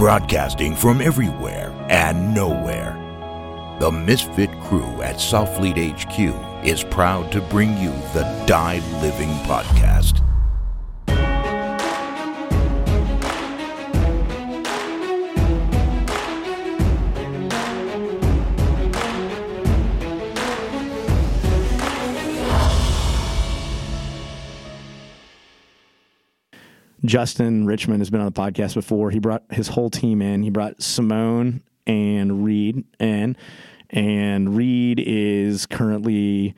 Broadcasting from everywhere and nowhere. The Misfit crew at Southfleet HQ is proud to bring you the Die Living Podcast. Justin Richmond has been on the podcast before. He brought his whole team in. He brought Simone and Reed in, and Reed is currently.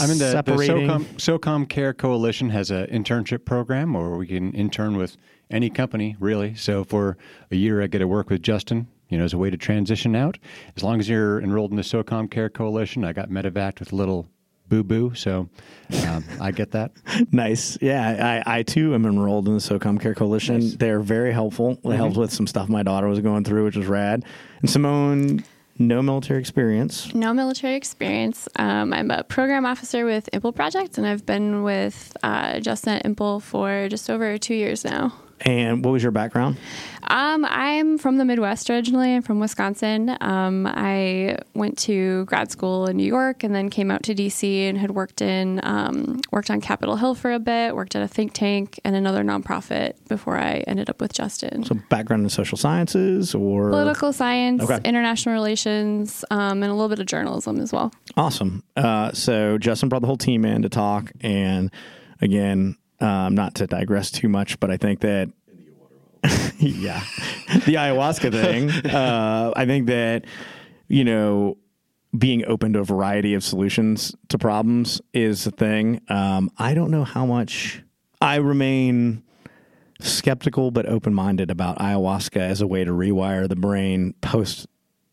I'm in the, the separating. SOCOM, SOCOM Care Coalition has an internship program where we can intern with any company, really. So for a year, I get to work with Justin, you know, as a way to transition out. As long as you're enrolled in the SOCOM Care Coalition, I got medevac with a little boo boo. So um, I get that. Nice. Yeah, I, I too am enrolled in the SOCOM Care Coalition. They're very helpful. They helped with some stuff my daughter was going through, which was rad. And Simone, no military experience. No military experience. Um, I'm a program officer with Impel Project, and I've been with uh, Justin at Impel for just over two years now. And what was your background? Um, I'm from the Midwest originally. I'm from Wisconsin. Um, I went to grad school in New York and then came out to DC and had worked in um, worked on Capitol Hill for a bit. Worked at a think tank and another nonprofit before I ended up with Justin. So background in social sciences or Political science, Okay. international relations, um, and a little bit of journalism as well. Awesome. Uh, so Justin brought the whole team in to talk, and again, um, not to digress too much, but I think that yeah, the ayahuasca thing. Uh, I think that you know being open to a variety of solutions to problems is a thing. Um, I don't know how much I remain skeptical but open minded about ayahuasca as a way to rewire the brain post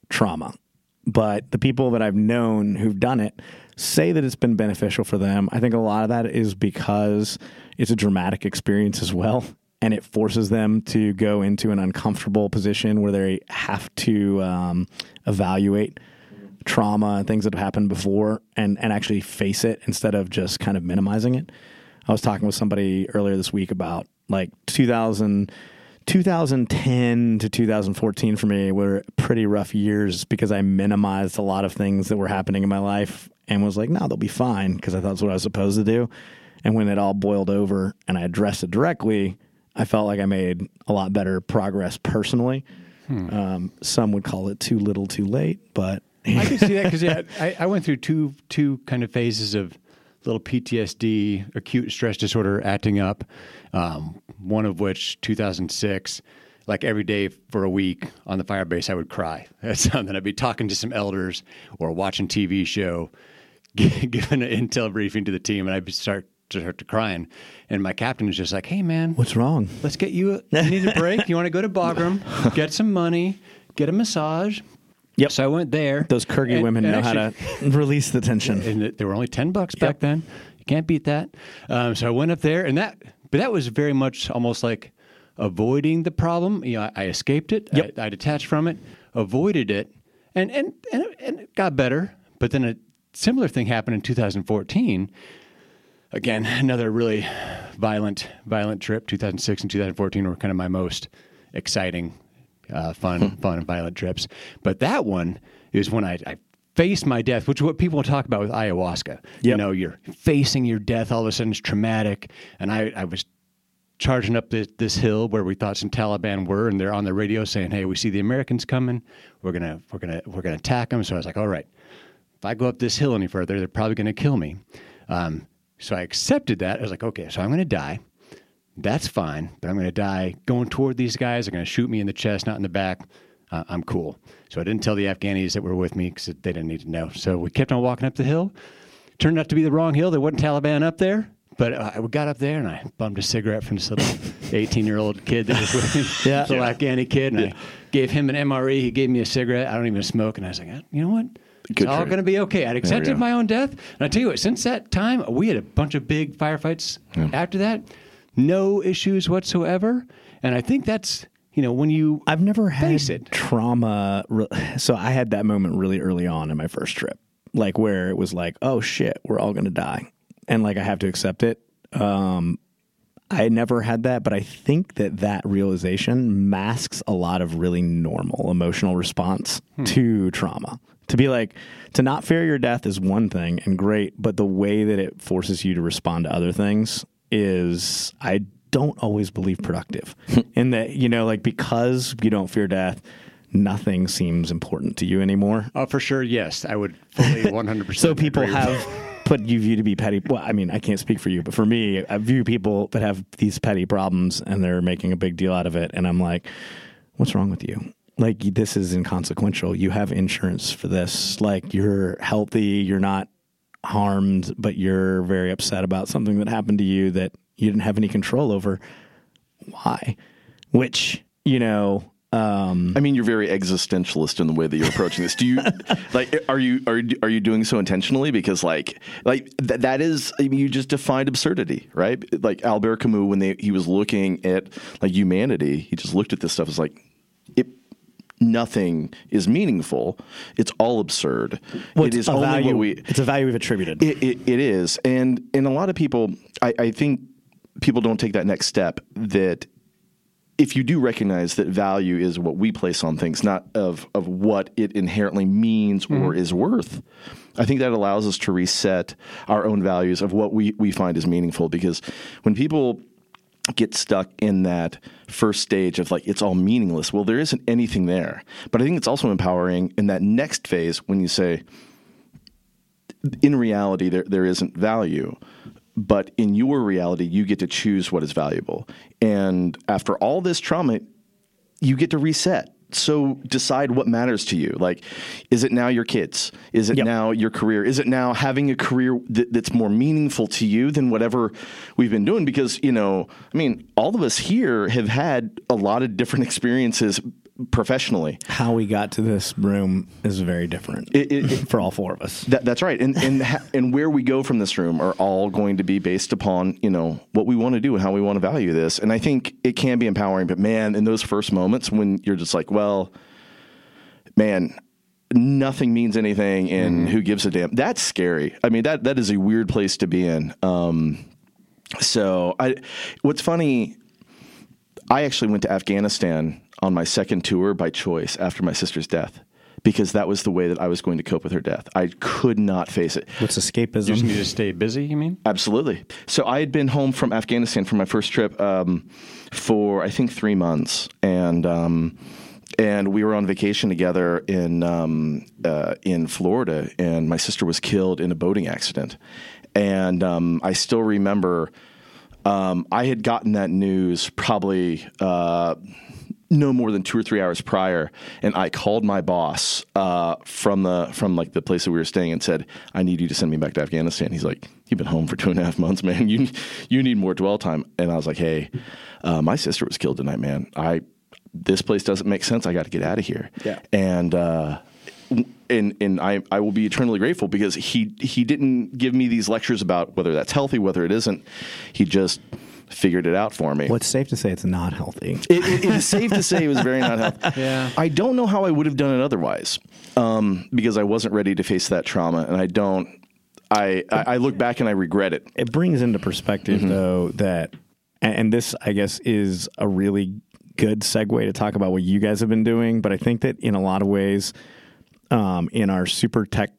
trauma. But the people that I've known who've done it say that it's been beneficial for them. I think a lot of that is because it's a dramatic experience as well. And it forces them to go into an uncomfortable position where they have to um, evaluate trauma and things that have happened before and, and actually face it instead of just kind of minimizing it. I was talking with somebody earlier this week about like 2000, 2010 to 2014 for me were pretty rough years because I minimized a lot of things that were happening in my life and was like, no, they'll be fine because I thought that's what I was supposed to do. And when it all boiled over and I addressed it directly, I felt like I made a lot better progress personally. Um, some would call it too little, too late, but I can see that because yeah, I, I went through two two kind of phases of little PTSD, acute stress disorder acting up. Um, one of which 2006, like every day for a week on the fire base, I would cry. That's something I'd be talking to some elders or watching TV show, giving an intel briefing to the team, and I'd start to start to crying. And my captain is just like, "Hey, man, what's wrong? Let's get you. A, you need a break. You want to go to Bagram, get some money, get a massage." Yep. So I went there. Those Kyrgyz And- women and know actually- how to release the tension. and it- they were only ten bucks back then. You can't beat that. Um, so I went up there, and that, but that was very much almost like avoiding the problem. You know, I, I escaped it. Yep. I, I detached from it, avoided it, and and and, and it got better. But then a similar thing happened in 2014. Again, another really violent, violent trip. 2006 and 2014 were kind of my most exciting, uh, fun, fun and violent trips. But that one is when I, I faced my death, which is what people talk about with ayahuasca. You know, you're facing your death. All of a sudden, it's traumatic. And I, I was charging up this, this hill where we thought some Taliban were, and they're on the radio saying, "Hey, we see the Americans coming. We're gonna, we're gonna, we're gonna attack them." So I was like, "All right, if I go up this hill any further, they're probably gonna kill me." Um, so I accepted that. I was like, "Okay, so I'm gonna die. That's fine, but I'm gonna die going toward these guys. They're gonna shoot me in the chest, not in the back. Uh, I'm cool." So I didn't tell the Afghanis that were with me because they didn't need to know. So we kept on walking up the hill. Turned out to be the wrong hill. There wasn't Taliban up there. But uh, I got up there and I bummed a cigarette from this little 18 year old kid that was with me, Yeah. little Afghani kid. And I gave him an MRE. He gave me a cigarette. I don't even smoke. And I was like, "Uh, you know what? Good it's all going to be okay. I'd accepted my own death. And I tell you what, since that time, we had a bunch of big firefights after that. No issues whatsoever. And I think that's, you know, when you I've never had it. trauma. re- So I had that moment really early on in my first trip, like where it was like, oh shit, we're all going to die. And like I have to accept it. Um, I never had that, but I think that that realization masks a lot of really normal emotional response to trauma. To be like, to not fear your death is one thing and great, but the way that it forces you to respond to other things is, I don't always believe productive. in that, you know, like because you don't fear death, nothing seems important to you anymore. Oh, for sure. Yes, I would fully 100. percent So people have put you view to be petty. Well, I mean, I can't speak for you, but for me, I view people that have these petty problems and they're making a big deal out of it, and I'm like, what's wrong with you? Like this is inconsequential. You have insurance for this. Like you're healthy. You're not harmed, but you're very upset about something that happened to you that you didn't have any control over. Why? Which you know. Um, I mean, you're very existentialist in the way that you're approaching this. Do you like? Are you are are you doing so intentionally? Because like like th- that is I mean, you just defined absurdity, right? Like Albert Camus when they he was looking at like humanity, he just looked at this stuff as like it. Nothing is meaningful. It's all absurd. well, it it's is a only value. what we. it's a value we've attributed. It, it, it is, and and a lot of people, I, I think people don't take that next step. That if you do recognize that value is what we place on things, not of of what it inherently means or mm-hmm. is worth, I think that allows us to reset our own values of what we we find is meaningful. Because when people get stuck in that first stage of like it's all meaningless, well, there isn't anything there. But I think it's also empowering in that next phase when you say in reality there there isn't value. But in your reality you get to choose what is valuable. And after all this trauma you get to reset so decide what matters to you. Like is it now your kids? Is it Yep. now your career? Is it now having a career that, that's more meaningful to you than whatever we've been doing? Because you know i mean all of us here have had a lot of different experiences professionally How we got to this room is very different It- it- it- for all four of us. That, that's right, and and ha- and where we go from this room are all going to be based upon you know what we want to do and how we want to value this. And I think it can be empowering, but man, in those first moments when you're just like, well, man, nothing means anything, and who gives a damn? That's scary. I mean, that that is a weird place to be in. Um, so I, what's funny, I actually went to Afghanistan on my second tour by choice after my sister's death. Because that was the way that I was going to cope with her death. I could not face it. What's escapism? You just need to stay busy. You mean? Absolutely. So I had been home from Afghanistan for my first trip um, for I think three months, and um, and we were on vacation together in um, uh, in Florida, and my sister was killed in a boating accident, and um, I still remember. Um, I had gotten that news probably uh, no more than two or three hours prior, and I called my boss uh, from the from like the place that we were staying and said, "I need you to send me back to Afghanistan." He's like, "You've been home for two and a half months, man. You you need more dwell time." And I was like, "Hey, uh, my sister was killed tonight, man. I this place doesn't make sense. I got to get out of here." Yeah. and. Uh, and and I, I will be eternally grateful because he he didn't give me these lectures about whether that's healthy, whether it isn't. He just figured it out for me. well, it's safe to say it's not healthy. It, it, it is safe to say it was very not healthy. Yeah. I don't know how I would have done it otherwise, um, because I wasn't ready to face that trauma, and I don't. I, I I look back and I regret it. it brings into perspective though that and, and this i guess is a really good segue to talk about what you guys have been doing but i think that in a lot of ways um, in our super tech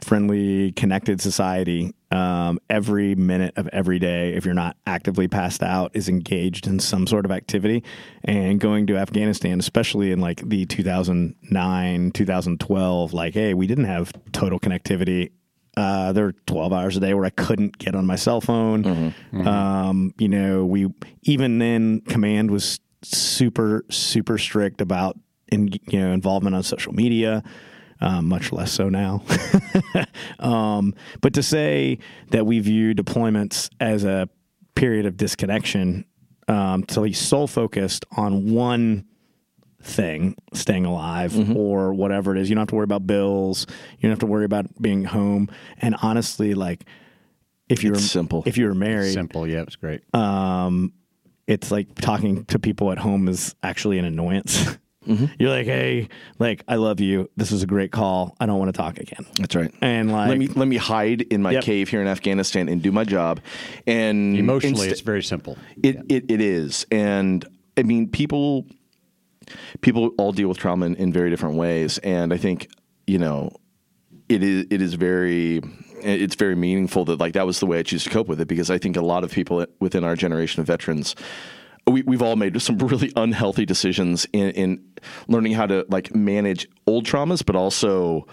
friendly connected society um, every minute of every day if you're not actively passed out is engaged in some sort of activity and going to afghanistan especially in like the 2009 2012 like hey we didn't have total connectivity uh, there were 12 hours a day where I couldn't get on my cell phone. Um, you know, we even then command was super super strict about in, you know involvement on social media. Um, much less so now. um, but to say that we view deployments as a period of disconnection, um, to be sole focused on one thing, staying alive Mm-hmm. or whatever it is. You don't have to worry about bills. You don't have to worry about being home. And honestly, like if you're It's simple. if you were married, Simple. Yeah, it's great. it's like talking to people at home is actually an annoyance. Mm-hmm. You're like, hey, like I love you. This was a great call. I don't want to talk again. That's right. And like, let me let me hide in my Yep. cave here in Afghanistan and do my job. And Emotionally, insta- it's very simple. It, it it is, and I mean, people people all deal with trauma in, in very different ways, and I think you know it is it is very it's very meaningful that like that was the way I choose to cope with it because I think a lot of people within our generation of veterans. We, we've all made some really unhealthy decisions in, in learning how to like manage old traumas, but also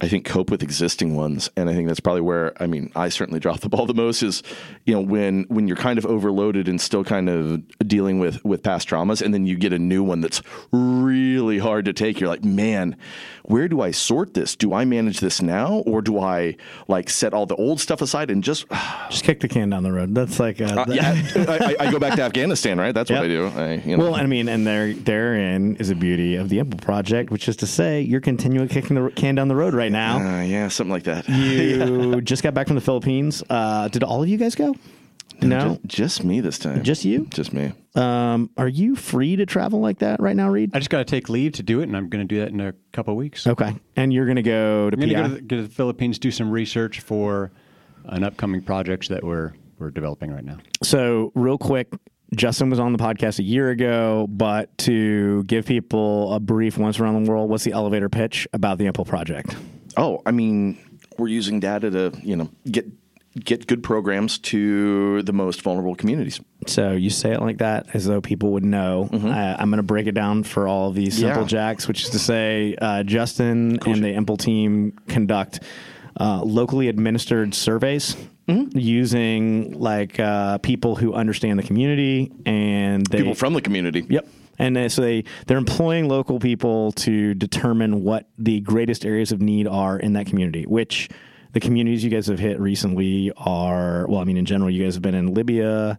I think cope with existing ones, and I think that's probably where I mean I certainly drop the ball the most is you know when when you're kind of overloaded and still kind of dealing with with past traumas, and then you get a new one that's really hard to take. You're like, man, where do I sort this? Do I manage this now, or do I like set all the old stuff aside and just just kick the can down the road. That's like, uh, that- yeah? I, I- go back to Afghanistan, right? That's what I do. I, you know. Well, I mean, and there, therein is a beauty of the Impel Project, which is to say, you're continually kicking the can down the road right now. uh, yeah, something like that. You just got back from the Philippines. Uh, did all of you guys go? No, just, just me this time. just you. just me. Um, are you free to travel like that right now, Reed? I just got to take leave to do it, and I'm going to do that in a couple of weeks. Okay, and you're going to go to I'm PI. go to, the, go to the Philippines, do some research for an upcoming project that we're we're developing right now. So, real quick, Justin was on the podcast a year ago, but to give people a brief once around the world, what's the elevator pitch about the Impel Project? Oh, I mean, we're using data to you know get get good programs to the most vulnerable communities. So you say it like that as though people would know. Uh, I'm going to break it down for all these simple Mm-hmm. Yeah. jacks, which is to say, uh, Justin and the Impel team conduct uh, locally administered surveys Mm-hmm. using like uh, people who understand the community and they People from the community. Yep. And so they they're employing local people to determine what the greatest areas of need are in that community. Which the communities you guys have hit recently are well, I mean, in general, you guys have been in Libya,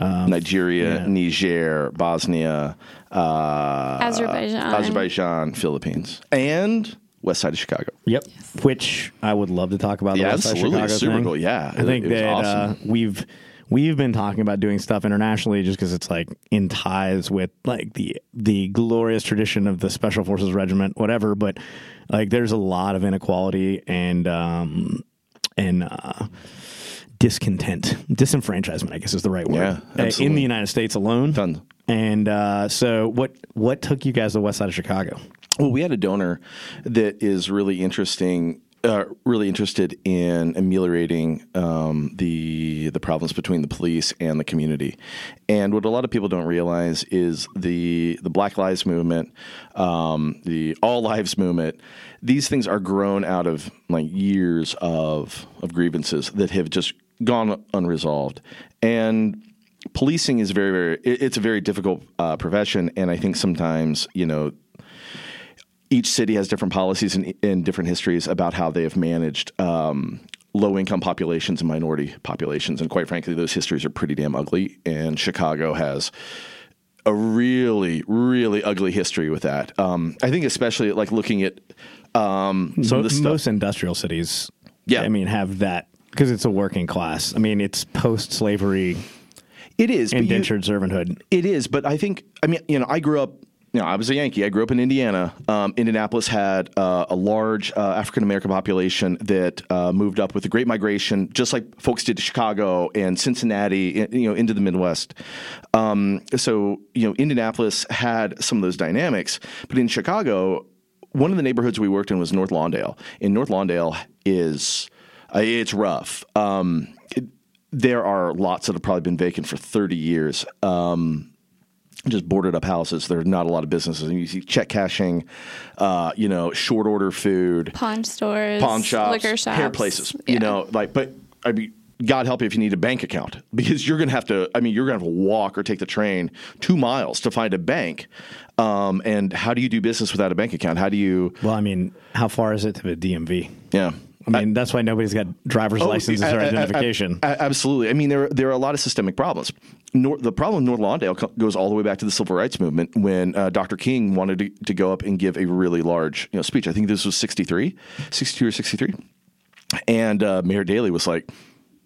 Nigeria, yeah. Niger, Bosnia, uh, Azerbaijan. Azerbaijan, Philippines, and west side of Chicago. Yep. Which I would love to talk about. The Yeah, West Side absolutely. Chicago Super thing. cool. Yeah, I think it was that uh, we've we've been talking about doing stuff internationally just because it's like in ties with like the the glorious tradition of the Special Forces Regiment, whatever. But like, there's a lot of inequality and um and. uh Discontent, disenfranchisement, I guess is the right word. Yeah, Uh, in the United States alone. Tons. And uh, so, what what took you guys to the west side of Chicago? Well, we had a donor that is really interesting, uh, really interested in ameliorating um, the the problems between the police and the community. And what a lot of people don't realize is the the Black Lives Movement, um, the All Lives Movement. These things are grown out of like years of of grievances that have just gone unresolved, and policing is very very it- it's a very difficult uh, profession and i think sometimes you know each city has different policies and, and different histories about how they have managed um, low income populations and minority populations. And quite frankly, those histories are pretty damn ugly. And Chicago has a really, really ugly history with that. Um, I think, especially like looking at um, some of the stuff. most industrial cities, Yeah. I mean, have that because it's a working class. I mean, it's post-slavery it is but you- indentured servanthood. It is, but I think I mean you know I grew up. Know, I was a Yankee. I grew up in Indiana. Um, Indianapolis had uh, a large uh, African American population that uh, moved up with the Great Migration, just like folks did to Chicago and Cincinnati. You know, into the Midwest. Um, so you know, Indianapolis had some of those dynamics, but in Chicago, one of the neighborhoods we worked in was North Lawndale. And North Lawndale is uh, it's rough. Um, it- there are lots that have probably been vacant for 30 years. Um, just boarded up houses. There's not a lot of businesses. And you see check cashing, uh, you know, short order food, pawn stores, pawn shops, liquor shops, hair places. Yeah. You know, like, but I mean, God help you if you need a bank account because you're going to have to. I mean, you're going to have to walk or take the train two miles to find a bank. Um, and how do you do business without a bank account? How do you? Well, I mean, how far is it to the DMV? Yeah. I mean, that's why nobody's got driver's licenses Oh, I- or I- I- identification. absolutely. I mean, there there are a lot of systemic problems. Nor, the problem with North Lawndale goes all the way back to the civil rights movement when uh, Dr. King wanted to, to go up and give a really large you know, speech. I think this was 63, 62 or 63. And uh, Mayor Daley was like,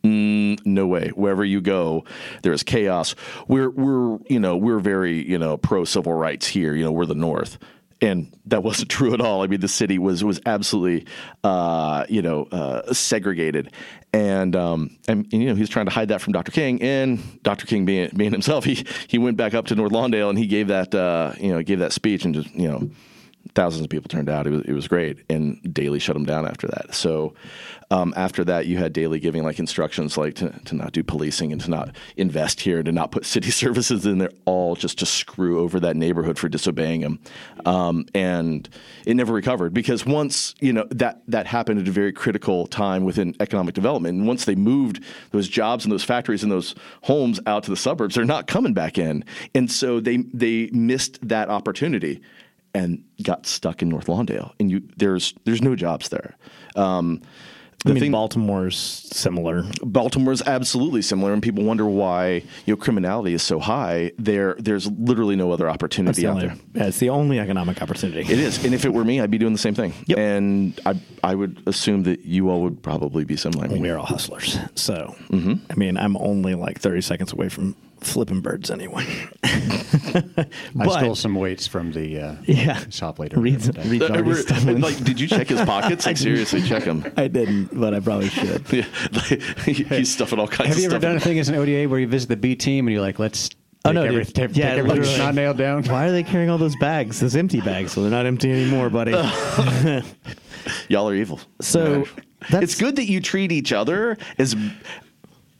Mm, no way. Wherever you go, there is chaos. We're we're you know we're very you know pro civil rights here. You know we're the North, and that wasn't true at all. I mean, the city was was absolutely uh, you know uh, segregated, and, um, and and you know he's trying to hide that from Dr. King, and Dr. King being being himself, he he went back up to North Lawndale and he gave that uh, you know gave that speech and just you know thousands of people turned out. It was, it was great. And Daley shut them down after that. So um, after that, you had Daley giving like instructions like to, to not do policing and to not invest here and to not put city services in there, all just to screw over that neighborhood for disobeying him. Um, and it never recovered because once, you know, that, that happened at a very critical time within economic development. And once they moved those jobs and those factories and those homes out to the suburbs, they're not coming back in. And so they, they missed that opportunity and got stuck in North Lawndale, and you there's there's no jobs there. Um, I mean, Baltimore's similar. Baltimore's absolutely similar, and people wonder why you know criminality is so high. There, there's literally no other opportunity the out only, there. yeah, it's the only economic opportunity. It is, and if it were me, I'd be doing the same thing. Yep. And I, I would assume that you all would probably be similar. We're all hustlers. So, Mm-hmm. I mean, I'm only like 30 seconds away from flipping birds anyway. I stole some weights from the uh, Yeah. shop later. Reed's, Reed's Uh, already like, did you check his pockets? Like, seriously, check them. I didn't, but I probably should. Yeah, like, he's stuffing all kinds Have of you ever done in a thing as an ODA where you visit the B team and you're like, let's Oh, take no, every, dude. take, Yeah, take everything that's literally. not nailed down? Why are they carrying all those bags? Those empty bags. So they're not empty anymore, buddy. Y'all are evil. So, that's- it's good that you treat each other as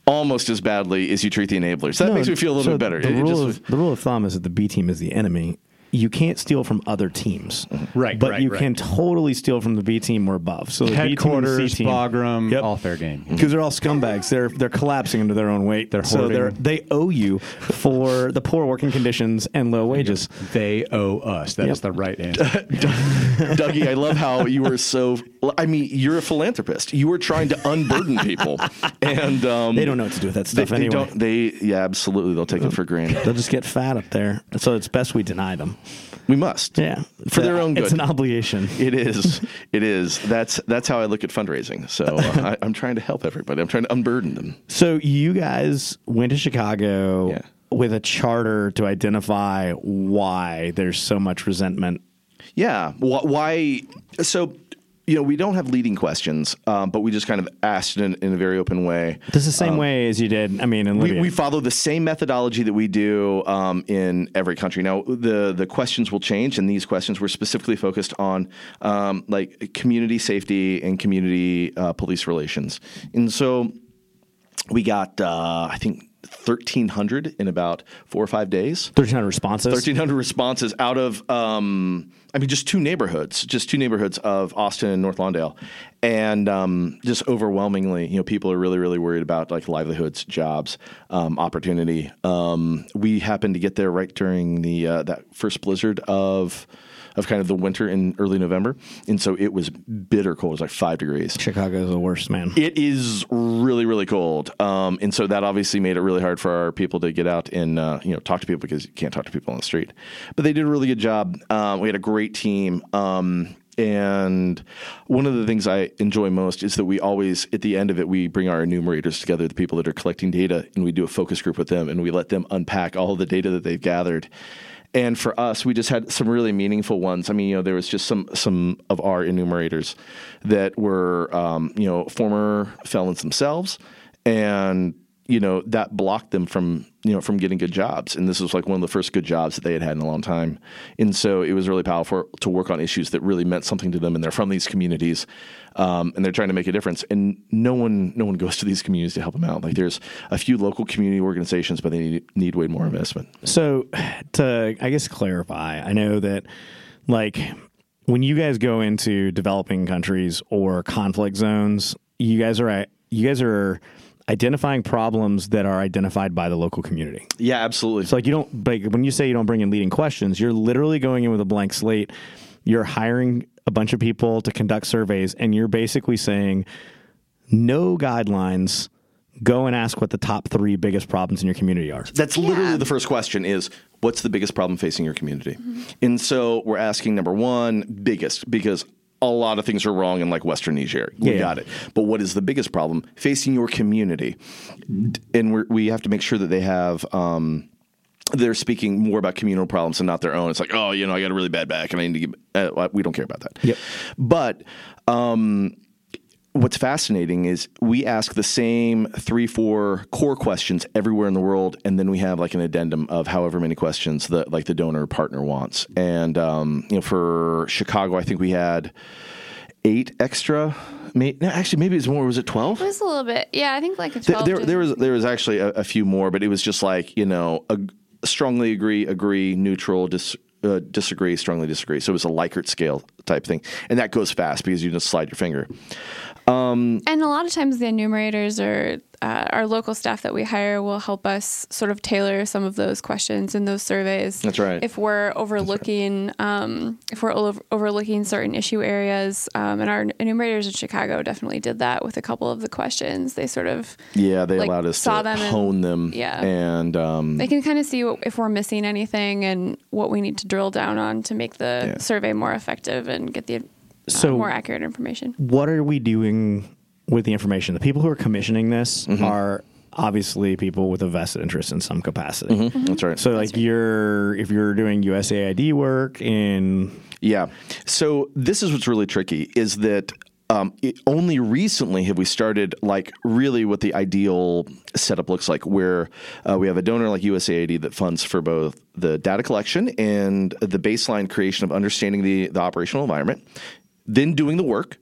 almost as badly as you treat the enablers. That No, makes me feel a little so bit better. The It rule, just- of, the rule of thumb is that the B team is the enemy. You can't steal from other teams, Right, But right, you right. can totally steal from the B team or above. So the B team and Headquarters, C team, Bagram, Yep. all fair game. because they're all scumbags. They're they're collapsing under their own weight. They're so they're, they owe you for the poor working conditions and low wages. They owe us. That is Yep. the right answer. Dougie, I love how you were so. I mean, you're a philanthropist. You were trying to unburden people, and um, They don't know what to do with that stuff they anyway. don't. They yeah, absolutely. They'll take it for granted. They'll just get fat up there. So it's best we deny them. We must. Yeah, For their own good. It's an obligation. It is. It is. That's that's how I look at fundraising. So uh, I, I'm trying to help everybody. I'm trying to unburden them. So you guys went to Chicago Yeah. with a charter to identify why there's so much resentment. Yeah. Wh- Why? So, you know, we don't have leading questions, um, but we just kind of asked in, in a very open way. This is the same way as you did. I mean, in Um, We, we follow the same methodology that we do um, in every country. Now, the the questions will change, and these questions were specifically focused on um, like community safety and community uh, police relations. And so, we got uh, I think thirteen hundred in about four or five days. 1,300 responses. 1,300 responses out of, um, I mean, just two neighborhoods, just two neighborhoods of Austin and North Lawndale. And um, just overwhelmingly, you know, people are really, really worried about like livelihoods, jobs, um, opportunity. Um, we happened to get there right during the uh, that first blizzard of of kind of the winter in early November, and so it was bitter cold. It was like five degrees. Chicago's the worst, man. It is really, really cold, um, and so that obviously made it really hard for our people to get out and uh, you know talk to people because you can't talk to people on the street. But they did a really good job. Um, we had a great team. Um, and one of the things I enjoy most is that we always, at the end of it, we bring our enumerators together, the people that are collecting data, and we do a focus group with them, and we let them unpack all the data that they've gathered. And for us, we just had some really meaningful ones. I mean, you know, there was just some some of our enumerators that were, um, you know, former felons themselves, and you know that blocked them from you know from getting good jobs. And this was like one of the first good jobs that they had had in a long time. And so it was really powerful to work on issues that really meant something to them. And they're from these communities, um, and they're trying to make a difference. And no one no one goes to these communities to help them out. Like there's a few local community organizations, but they need, need way more investment. So, to I guess clarify, I know that like when you guys go into developing countries or conflict zones, you guys are at, you guys are identifying problems that are identified by the local community. Yeah, absolutely. So like you don't like when you say you don't bring in leading questions, you're literally going in with a blank slate. You're hiring a bunch of people to conduct surveys and you're basically saying no guidelines go and ask what the top 3 biggest problems in your community are. That's literally the first question is what's the biggest problem facing your community? Mm-hmm. And so we're asking number one, biggest, because a lot of things are wrong in like Western Niger. We Yeah. got it. But what is the biggest problem facing your community? And we're, we have to make sure that they have. Um, they're speaking more about communal problems and not their own. It's like, oh, you know, I got a really bad back and I need to get. Uh, we don't care about that. Yep. But um, what's fascinating is we ask the same three, four core questions everywhere in the world, and then we have like an addendum of however many questions that like the donor partner wants. And um, you know, for Chicago, I think we had eight extra. May, no, actually, maybe it was more. Was it twelve? It was a little bit. Yeah, I think like a There, 12 there, there was there was actually a, a few more, but it was just like you know, strongly agree, agree, neutral, dis, uh, disagree, strongly disagree. So it was a Likert scale type thing, and that goes fast because you just slide your finger. And a lot of times the enumerators or uh, our local staff that we hire will help us sort of tailor some of those questions in those surveys. That's right. If we're overlooking, um, if we're over- overlooking certain issue areas, um, and our enumerators in Chicago definitely did that with a couple of the questions. They sort of Yeah, they Like, allowed us saw to them and- hone them. yeah. and um, they can kind of see what, if we're missing anything and what we need to drill down on to make the Yeah. survey more effective and get the uh, So- more accurate information. what are we doing with the information? The people who are commissioning this Mm-hmm. are obviously people with a vested interest in some capacity. Mm-hmm. that's right. So, like, you're if you're doing USAID work in Yeah. So this is what's really tricky is that um, it, only recently have we started like really what the ideal setup looks like, where uh, we have a donor like USAID that funds for both the data collection and the baseline creation of understanding the, the operational environment, then doing the work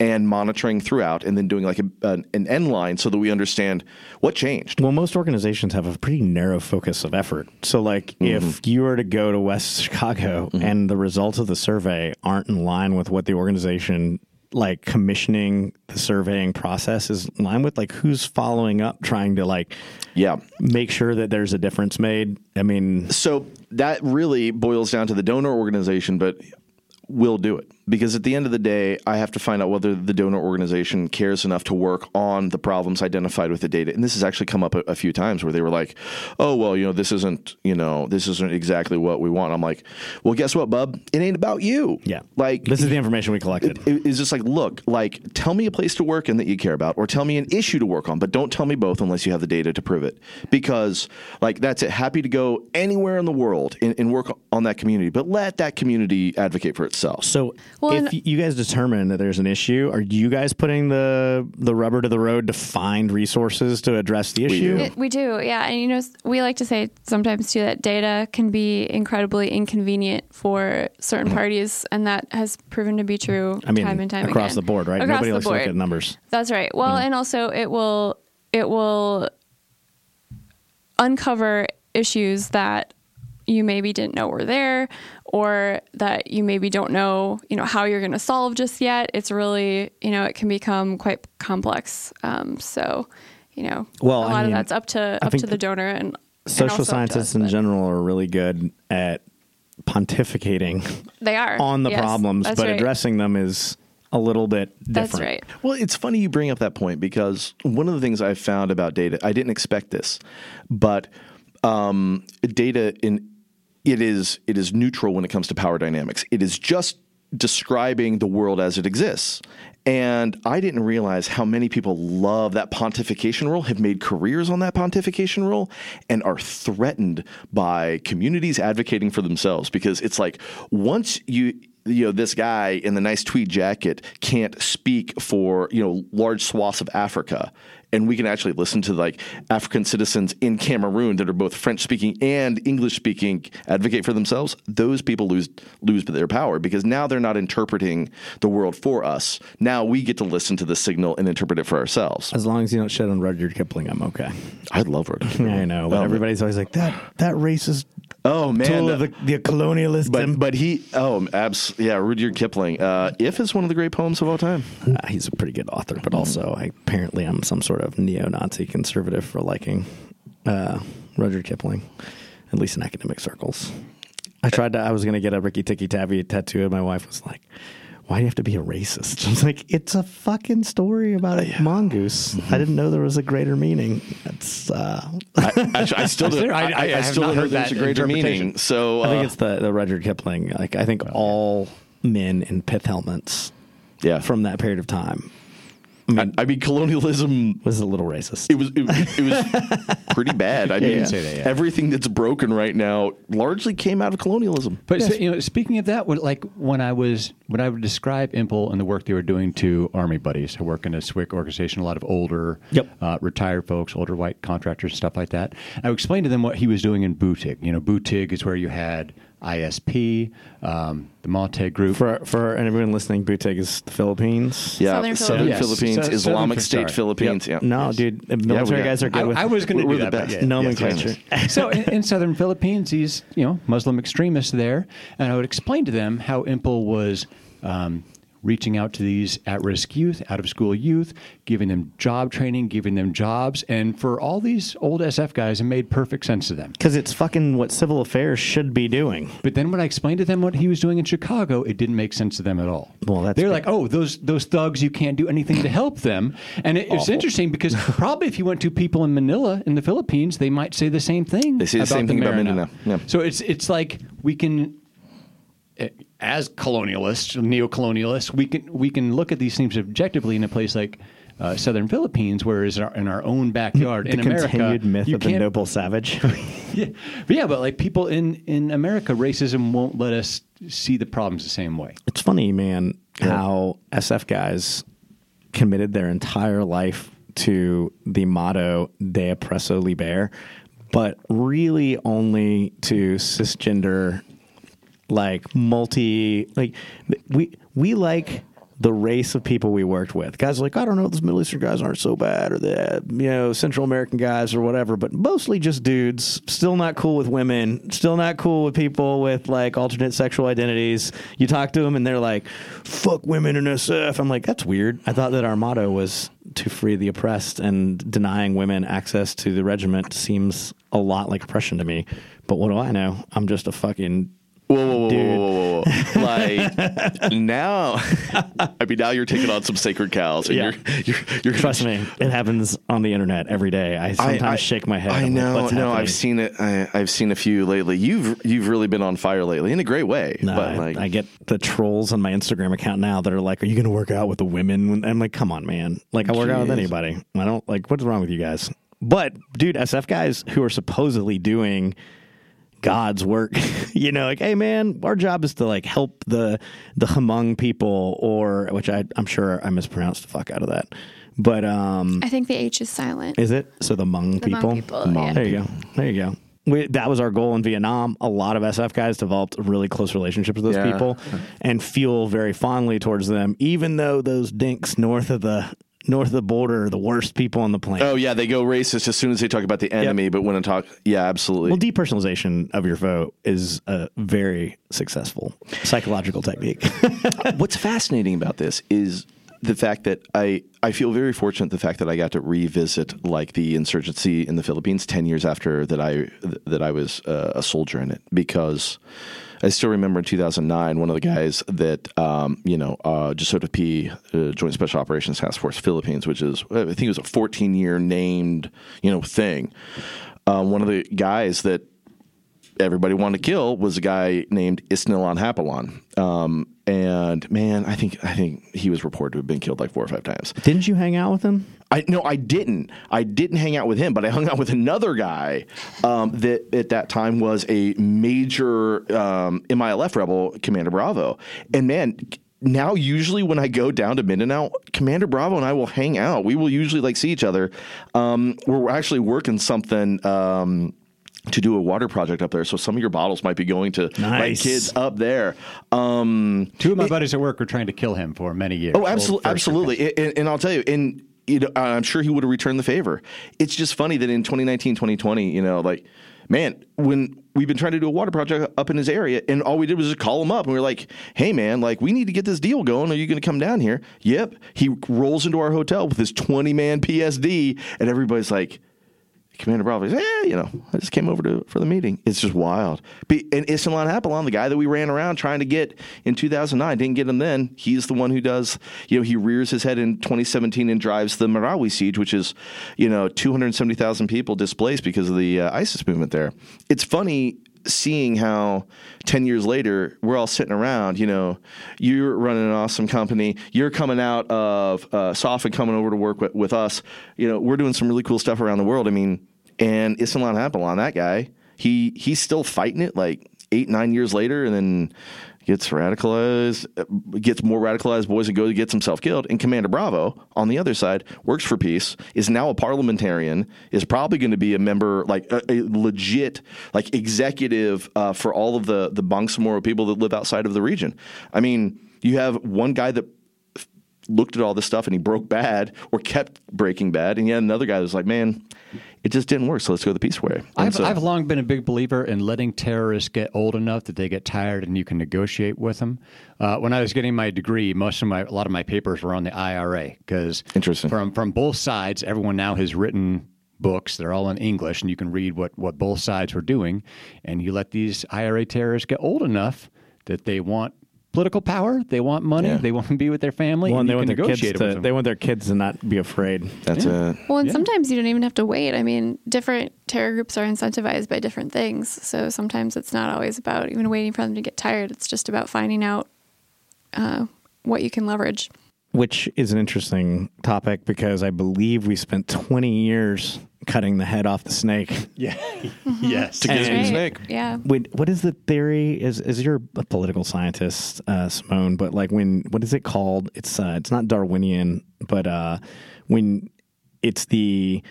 and monitoring throughout, and then doing like a, an, an end line so that we understand what changed. Well, most organizations have a pretty narrow focus of effort. So, like, Mm-hmm. if you were to go to West Chicago and the results of the survey aren't in line with what the organization, like commissioning the surveying process, is in line with, like, who's following up, trying to like Yeah. make sure that there's a difference made. I mean, So that really boils down to the donor organization, but we'll do it because at the end of the day, I have to find out whether the donor organization cares enough to work on the problems identified with the data. And this has actually come up a, a few times where they were like, "Oh, well, you know, this isn't, you know, this isn't exactly what we want." I'm like, "Well, guess what, bub? It ain't about you." yeah. like this is the information we collected. it- it's just like, look, like, tell me a place to work and that you care about, or tell me an issue to work on, but don't tell me both unless you have the data to prove it. Because, like, that's it. Happy to go anywhere in the world and, and work on that community, but let that community advocate for itself. So, Well, if and- you guys determine that there's an issue, are you guys putting the the rubber to the road to find resources to address the issue? do. It, we do, yeah. And you know, we like to say sometimes too that data can be incredibly inconvenient for certain parties, and that has proven to be true I mean, time and time across again. the board, right? Across Nobody the likes to look board. at numbers. That's right. Well, and also it will it will uncover issues that you maybe didn't know were there or that you maybe don't know, you know, how you're going to solve just yet. It's really, you know, it can become quite complex. Um, so, you know, Well, a I lot mean, of that's up to I up to the donor and and Social also up to scientists us, in but general are really good at pontificating They are on the Yes, problems, but right. addressing them is a little bit different. That's right. Well, it's funny you bring up that point because one of the things I've found about data, I didn't expect this, but um, data in it is it is neutral when it comes to power dynamics. It is just describing the world as it exists. And I didn't realize how many people love that pontification role, have made careers on that pontification role, and are threatened by communities advocating for themselves because it's like once you you know this guy in the nice tweed jacket can't speak for you know large swaths of Africa and we can actually listen to like African citizens in Cameroon that are both French speaking and English speaking advocate for themselves those people lose lose their power because now they're not interpreting the world for us now we get to listen to the signal and interpret it for ourselves As long as you don't shit on Rudyard Kipling, I'm okay. I love it I know, but Oh, everybody's always like that. That racist oh man the- the, the colonialist. but but he oh abs yeah Rudyard Kipling uh, if is one of the great poems of all time Uh, he's a pretty good author, but also I, apparently I'm some sort of neo-Nazi conservative for liking uh, Rudyard Kipling, at least in academic circles. I tried to. I was going to get a Rikki Tikki Tavi tattoo, and my wife was like, "Why do you have to be a racist?" I was like, "It's a fucking story about a mongoose. I didn't know there was a greater meaning." That's. Uh, I, actually, I still don't, I- I, I- I, I have still not don't heard there's a greater meaning. So I think uh, it's the the Rudyard Kipling. Like I think all men in pith helmets Yeah. from that period of time. I, I mean, colonialism. Was a little racist. It was it, it was pretty bad. I mean, yeah. That, yeah. everything that's broken right now largely came out of colonialism. But so, you know, speaking of that, when, like when I was when I would describe Impel and the work they were doing to Army buddies, who work in a SWIC organization, a lot of older, Yep. uh, retired folks, older white contractors, and stuff like that. I would explain to them what he was doing in Butig. You know, Butig is where you had ISP, um, the Maute Group. For for anyone listening, Butig is the Philippines. Yeah, Southern Southern Philippines. Philippines, Yes. Southern Islamic Philippines, State sorry. Philippines. Yeah. No, dude, the military got- guys are good I, with. I was going to we're do the that, best. yeah, nomenclature. yes. so in, in southern Philippines, these you know Muslim extremists there, and I would explain to them how Impel was um, reaching out to these at-risk youth, out-of-school youth, giving them job training, giving them jobs, and for all these old SF guys, it made perfect sense to them. Because it's fucking what civil affairs should be doing. But then when I explained to them what he was doing in Chicago, it didn't make sense to them at all. Well, that's they're good. like, "Oh, those those thugs, you can't do anything to help them." And it, it's interesting because probably if you went to people in Manila in the Philippines, they might say the same thing. They say the same thing about Maranao. Mindanao, yeah. So it's it's like we can. eh, As colonialists, neo-colonialists, we can we can look at these things objectively in a place like uh, southern Philippines, whereas in our, in our own backyard The in America, continued myth of the noble savage. yeah, but yeah, but like people in in America, racism won't let us see the problems the same way. it's funny, man, how SF guys committed their entire life to the motto "De oppresso liber," but really only to cisgender, like multi, like we we like the race of people we worked with. Guys like, I don't know, those Middle Eastern guys aren't so bad, or the you know Central American guys or whatever, but mostly just dudes. Still not cool with women. Still not cool with people with like alternate sexual identities. You talk to them and they're like, "Fuck women in SF." I'm like, that's weird. I thought that our motto was to free the oppressed, and denying women access to the regiment seems a lot like oppression to me. But what do I know? I'm just a fucking Whoa, whoa, whoa, Dude. whoa, whoa, whoa, like now, I mean, now you're taking on some sacred cows, and Yeah. you're, you're, you're Trust me, it happens on the internet every day. I sometimes shake my head. I I'm like, know, "What's no, happening?" I've seen it. I, I've seen a few lately. You've you've really been on fire lately in a great way. No, but I, like, I get the trolls on my Instagram account now that are like, "Are you going to work out with the women?" I'm like, "Come on, man! Like, I work out with anybody. I don't like. What's wrong with you guys?" But dude, SF guys who are supposedly doing God's work, you know, like, hey man, our job is to like help the the Hmong people, or which I I'm sure I mispronounced the fuck out of that, but um, I think the H is silent. is it so the Hmong The Hmong people? people, yeah. There you go. There you go. We, that was our goal in Vietnam. A lot of SF guys developed really close relationships with those Yeah. people and feel very fondly towards them, even though those dinks north of the north of the border are the worst people on the planet. oh yeah, they go racist as soon as they talk about the enemy. But when I talk, yeah, absolutely. Well, depersonalization of your vote is a very successful psychological technique. What's fascinating about this is the fact that I I feel very fortunate the fact that I got to revisit like the insurgency in the Philippines ten years after that I that I was uh, a soldier in it because I still remember in 2009 one of the guys that um, you know uh, of P uh, Joint Special Operations Task Force Philippines, which is I think it was a 14 year named you know thing. Uh, one of the guys that everybody wanted to kill was a guy named Isnilon Hapilon. Um, and man, I think I think he was reported to have been killed like four or five times. Didn't you hang out with him? I no, I didn't. I didn't hang out with him, but I hung out with another guy um, that at that time was a major um, MILF rebel, Commander Bravo. And man, now usually when I go down to Mindanao, Commander Bravo and I will hang out. We will usually like see each other. Um, we're actually working something. Um, to do a water project up there, so some of your bottles might be going to Nice. kids up there. Um, Two of my buddies at work were trying to kill him for many years. Oh, absolutely, absolutely. And, and I'll tell you, and you know, I'm sure he would have returned the favor. It's just funny that in 2019, 2020, you know, like, man, when we've been trying to do a water project up in his area, and all we did was just call him up, and we are like, "Hey, man, like, we need to get this deal going. Are you going to come down here?" Yep. He rolls into our hotel with his 20 man PSD, and everybody's like. Commander Bravo says, "Yeah, you know, I just came over to for the meeting. It's just wild." Be, and Isnilon Hapilon, the guy that we ran around trying to get in 2009, didn't get him then. He's the one who does. You know, he rears his head in 2017 and drives the Marawi siege, which is, you know, 270,000 people displaced because of the uh, ISIS movement there. It's funny seeing how 10 years later we're all sitting around you know you're running an awesome company you're coming out of uh, soft and coming over to work with, with us you know we're doing some really cool stuff around the world i mean and Islam on that guy. He he's still fighting it like eight nine years later and then gets radicalized, gets more radicalized boys and goes and gets himself killed. And Commander Bravo, on the other side, works for peace, is now a parliamentarian, is probably going to be a member, like a, a legit, like executive uh, for all of the the Bangsamoro people that live outside of the region. I mean, you have one guy that looked at all this stuff and he broke bad or kept breaking bad, and yet another guy was like, man it just didn't work. So let's go the peace way. I've, so, I've long been a big believer in letting terrorists get old enough that they get tired and you can negotiate with them. Uh, when I was getting my degree, most of my a lot of my papers were on the IRA because interesting from from both sides, everyone now has written books. They're all in English, and you can read what what both sides were doing. And you let these IRA terrorists get old enough that they want political power. They want money. Yeah. They want to be with their family. Well, and, they want their kids to. They want their kids to not be afraid. That's yeah. it. Well, and yeah. sometimes you don't even have to wait. I mean, different terror groups are incentivized by different things. So sometimes it's not always about even waiting for them to get tired. It's just about finding out uh, what you can leverage. Which is an interesting topic because I believe we spent 20 years cutting the head off the snake. Yeah. yes. To get the snake. Yeah. Wait, what is the theory? Is is you're a political scientist, uh, Simone? But like when what is it called? It's uh, it's not Darwinian, but uh, when it's the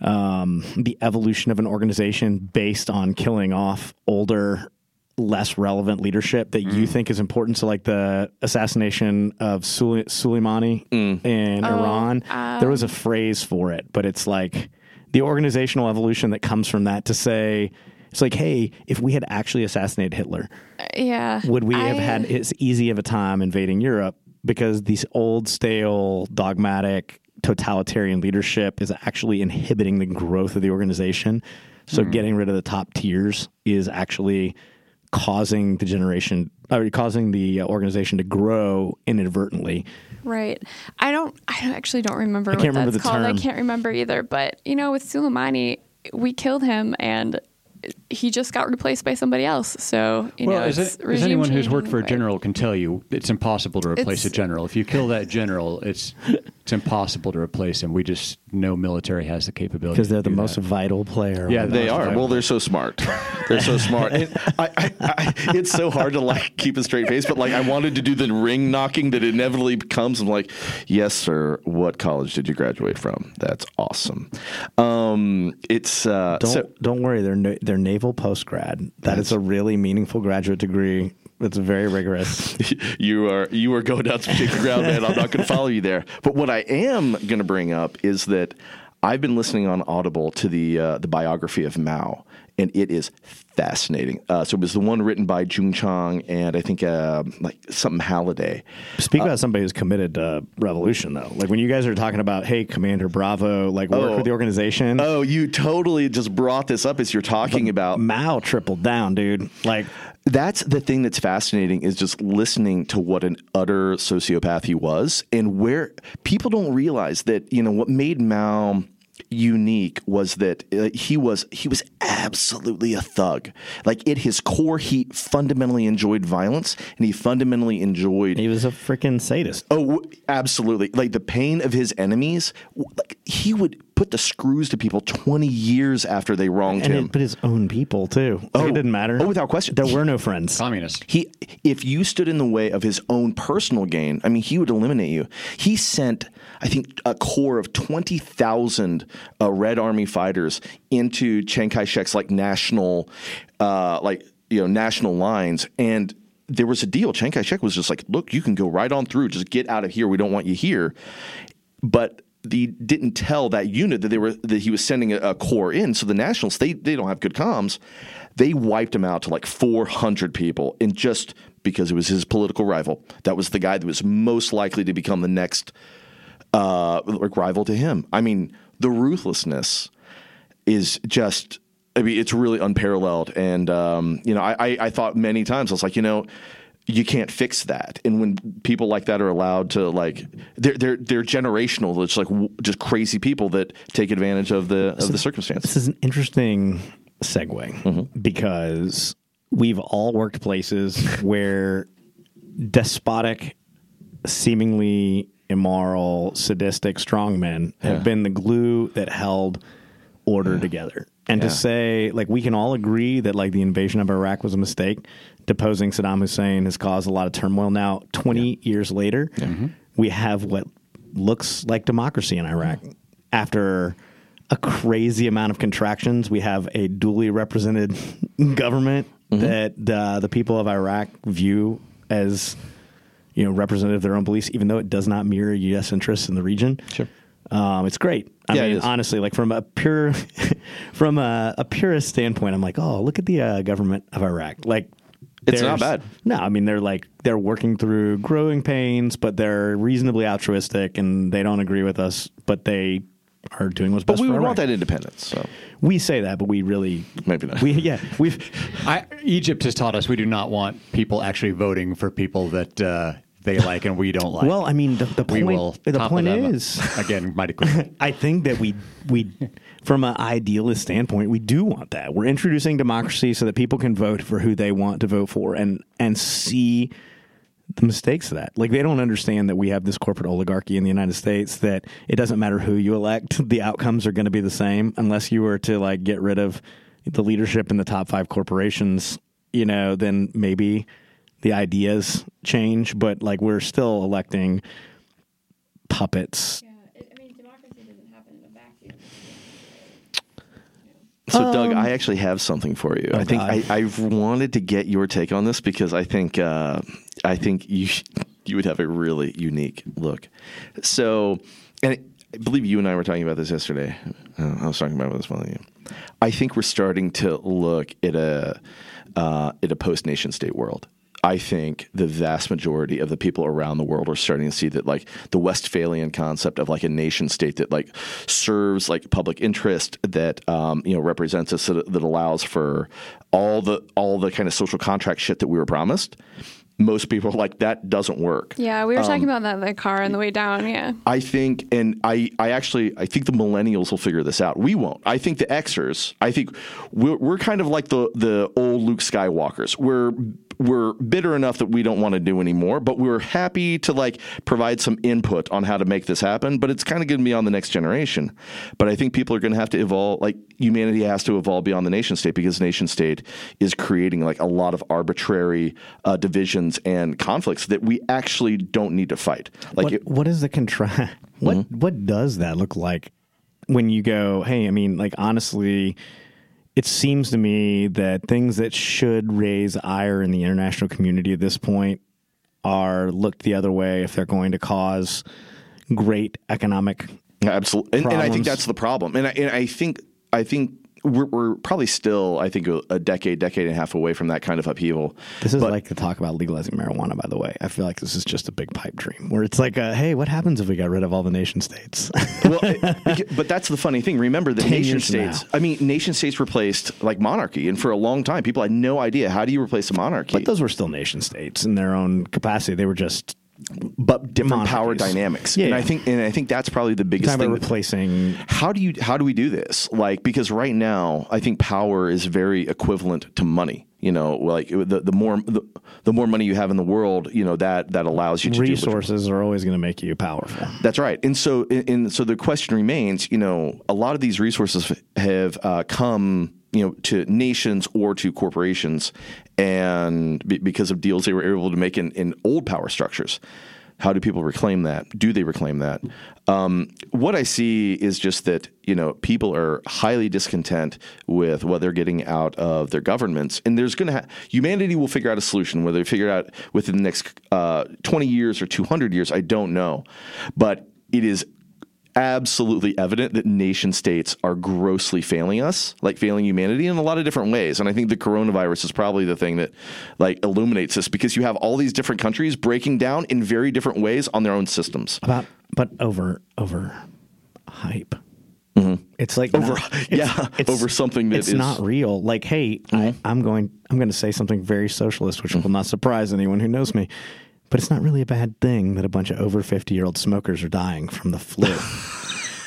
um, the evolution of an organization based on killing off older less relevant leadership that mm. you think is important. So, like the assassination of Soleimani mm. in oh, Iran, um, there was a phrase for it, but it's like the organizational evolution that comes from that to say it's like, hey, if we had actually assassinated Hitler, yeah, would we I, have had as easy of a time invading Europe? Because these old, stale, dogmatic, totalitarian leadership is actually inhibiting the growth of the organization. So, mm. getting rid of the top tiers is actually causing the generation or causing the uh, organization to grow inadvertently. Right. I don't. I actually don't remember I what remember that's called. Term. I can't remember either. But you know, with Soleimani, we killed him, and he just got replaced by somebody else. So you well, know, as, it, as anyone who's worked for a general can tell you, it's impossible to replace a general. If you kill that general, it's it's impossible to replace him. We just know military has the capability because they're the that. most vital player. Yeah, they are. Well, they're so smart. They're so smart. I, I, I, it's so hard to like keep a straight face, but like I wanted to do the ring knocking that inevitably comes. I'm like, yes, sir. What college did you graduate from? That's awesome. Um, it's uh, don't so, don't worry. They're they're naval post grad. That is a really meaningful graduate degree it's very rigorous. you are you are going down some shaky ground, man. I'm not going to follow you there. But what I am going to bring up is that I've been listening on Audible to the uh, the biography of Mao, and it is fascinating. Uh, so it was the one written by Jung Chang and I think uh, like something Halliday. Speak uh, about somebody who's committed to revolution, though. Like when you guys are talking about, hey, Commander Bravo, like work oh, with the organization. Oh, you totally just brought this up as you're talking but about. Mao tripled down, dude. Like that's the thing that's fascinating is just listening to what an utter sociopath he was and where people don't realize that you know what made Mao unique was that uh, he was he was absolutely a thug. Like at his core, he fundamentally enjoyed violence, and he fundamentally enjoyed. He was a freaking sadist. Oh, absolutely! Like the pain of his enemies. Like he would put the screws to people 20 years after they wronged and him. But his own people too. Like, oh, it didn't matter. Oh, without question. There were no friends. Communist. He, if you stood in the way of his own personal gain, I mean, he would eliminate you. He sent, I think, a core of 20,000 uh, Red Army fighters into Chiang Kai-shek's like national, uh, like you know, national lines, and there was a deal. Chiang Kai-shek was just like, "Look, you can go right on through. Just get out of here. We don't want you here." But he didn't tell that unit that they were that he was sending a, a corps in. So the Nationals they they don't have good comms. They wiped him out to like 400 people, and just because it was his political rival, that was the guy that was most likely to become the next uh, rival to him. I mean, the ruthlessness is just. I mean, it's really unparalleled, and um, you know, I, I, I thought many times I was like, you know, you can't fix that. And when people like that are allowed to like, they're they're they're generational. It's like just crazy people that take advantage of the of the circumstance. This is an interesting segue because we've all worked places where despotic, seemingly immoral, sadistic strongmen have Yeah. been the glue that held order together. And Yeah. to say, like, we can all agree that, like, the invasion of Iraq was a mistake. Deposing Saddam Hussein has caused a lot of turmoil. Now, 20 years later, we have what looks like democracy in Iraq. After a crazy amount of contractions, we have a duly represented government that uh, the people of Iraq view as you know representative of their own beliefs, even though it does not mirror U.S. interests in the region. Sure. Um, it's great. I Yeah, mean, honestly, like from a pure, from a, a purist standpoint, I'm like, oh, look at the uh, government of Iraq. Like, It's not bad. No, I mean they're like they're working through growing pains, but they're reasonably altruistic, and they don't agree with us, but they are doing what's But best we for would Iraq. want that independence. So We say that, but we really maybe not. we yeah we've I, Egypt has taught us we do not want people actually voting for people that uh, they like and we don't like. well, I mean the, the we point will. the point them is again, mighty quick. I think that we we from an idealist standpoint, we do want that. We're introducing democracy so that people can vote for who they want to vote for and and see the mistakes of that. Like they don't understand that we have this corporate oligarchy in the United States that it doesn't matter who you elect, the outcomes are going to be the same unless you were to like get rid of the leadership in the top 5 corporations, you know, then maybe the ideas change, but like we're still electing puppets Yeah, I mean, democracy doesn't happen in a vacuum. So, Doug, I actually have something for you. I think Um, oh, God. I, I've wanted to get your take on this because I think uh, I think you you would have a really unique look. So, and I believe you and I were talking about this yesterday. Uh, I was talking about this one. I think we're starting to look at a uh, at a post nation state world. I think the vast majority of the people around the world are starting to see that like the Westphalian concept of like a nation state that like serves like public interest that um, you know represents us that, that allows for all the all the kind of social contract shit that we were promised. Most people are like that doesn't work. Yeah, we were talking um, about that in the car on the way down. Yeah. I think, and I, I actually, I think the millennials will figure this out. We won't. I think the Xers, I think we're, we're kind of like the the old Luke Skywalkers. We're we're bitter enough that we don't want to do anymore, but we're happy to like provide some input on how to make this happen. But it's kind of going to be on the next generation. But I think people are going to have to evolve. Like humanity has to evolve beyond the nation state because nation state is creating like a lot of arbitrary uh, divisions and conflicts that we actually don't need to fight. Like what, it, what is the contra? What Mm-hmm. what does that look like when you go? Hey, I mean, like honestly, it seems to me that things that should raise ire in the international community at this point are looked the other way if they're going to cause great economic. Absolutely, and, and I think that's the problem. And I, and I think I think we're, we're probably still, I think, a, decade, decade and a half away from that kind of upheaval. This is But- like the talk about legalizing marijuana. By the way, I feel like this is just a big pipe dream where it's like, a, hey, what happens if we got rid of all the nation states? well, it- but that's the funny thing. Remember 10 nation states. now. I mean, nation states replaced like monarchy, and for a long time, people had no idea how do you replace a monarchy. but those were still nation states in their own capacity. They were just but different power dynamics. Yeah, and I think, and I think that's probably the biggest thing. replacing how do you how do we do this like because right now i think power is very equivalent to money you know like the, the more the, the more money you have in the world you know that that allows you to do what you- resources are always going to make you powerful. that's right and so and- and so the question remains you know a lot of these resources have uh, come you know to nations or to corporations and be, because of deals they were able to make in, in old power structures. How do people reclaim that? Do they reclaim that? Um, what i see is just that you know people are highly discontent with what they're getting out of their governments and there's going to ha- humanity will figure out a solution whether they figure it out within the next uh, 20 years or 200 years i don't know. But it is absolutely evident that nation states are grossly failing us, like failing humanity in a lot of different ways. And I think the coronavirus is probably the thing that like illuminates this because you have all these different countries breaking down in very different ways on their own systems. About but over over hype. It's like Mm-hmm. Over- not- it's- yeah, it's- over something that it's is- not real. Like, hey, I, I'm going. I'm going to say something very socialist, which will not surprise anyone who knows me. But it's not really a bad thing that a bunch of over 50 year old smokers are dying from the flu.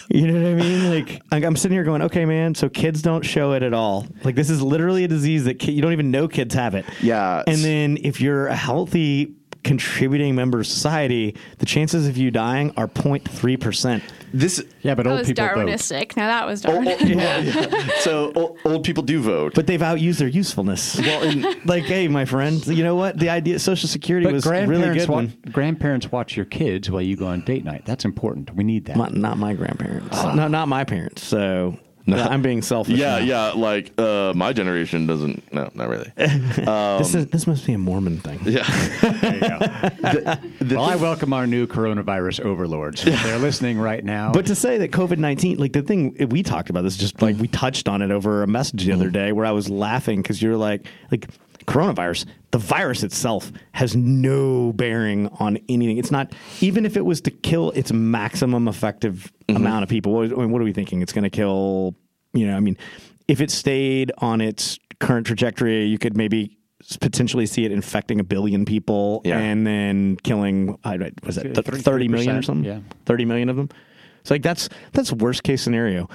You know what I mean? Like I'm sitting here going, okay, man. So kids don't show it at all. Like this is literally a disease that you don't even know kids have it. Yeah. And then if you're a healthy contributing member of society, the chances of you dying are 0.3 percent. This Yeah, but That old was people vote. Darwinistic. Now that was oh, oh, Darwinistic. Oh, well, yeah. so old, old people do vote. But they've outused their usefulness. Well, like, hey, my friend, you know what? The idea, Social Security But was really good. wa- One. grandparents watch your kids while you go on date night. That's important. We need that. Not, not my grandparents. Ah. No, not my parents. So I'm being selfish. yeah, now. yeah. Like uh, my generation doesn't. No, not really. this is this must be a Mormon thing. Yeah. well, I welcome our new coronavirus overlords. If they're listening right now. But to say that COVID nineteen, like the thing we talked about this, just like we touched on it over a message the other day, where I was laughing because you're like, like coronavirus, the virus itself has no bearing on anything. It's not even if it was to kill its maximum effective mm-hmm. amount of people. What, I mean, what are we thinking? It's going to kill. You know, I mean, if it stayed on its current trajectory, you could maybe potentially see it infecting a billion people Yeah. and then killing I don't- was that th- Three- 30 million or something yeah. 30 million of them it's like that's that's worst case scenario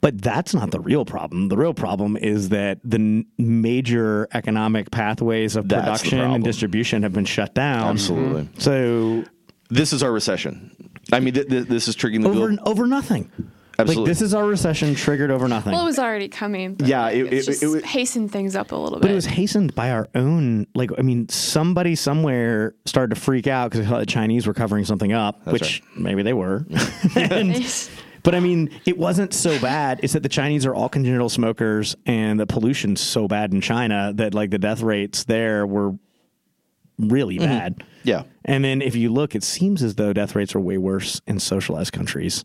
but that's not the real problem the real problem is that the n- major economic pathways of That's the production problem. and distribution have been shut down Absolutely. so This is our recession. I mean, th- th- this is triggering the over bill. over nothing Absolutely. like this is our recession triggered over nothing Well, it was already coming. But Yeah, like, it- it's it- just it was- hastened things up a little bit. But it was hastened by our own, like, I mean, somebody somewhere started to freak out because they thought the Chinese were covering something up, which maybe they were. And- but I mean, it wasn't so bad. It's that the Chinese are all congenital smokers and the pollution's so bad in China that, like, the death rates there were really mm-hmm. bad. Yeah. And then if you look, it seems as though death rates are way worse in socialized countries,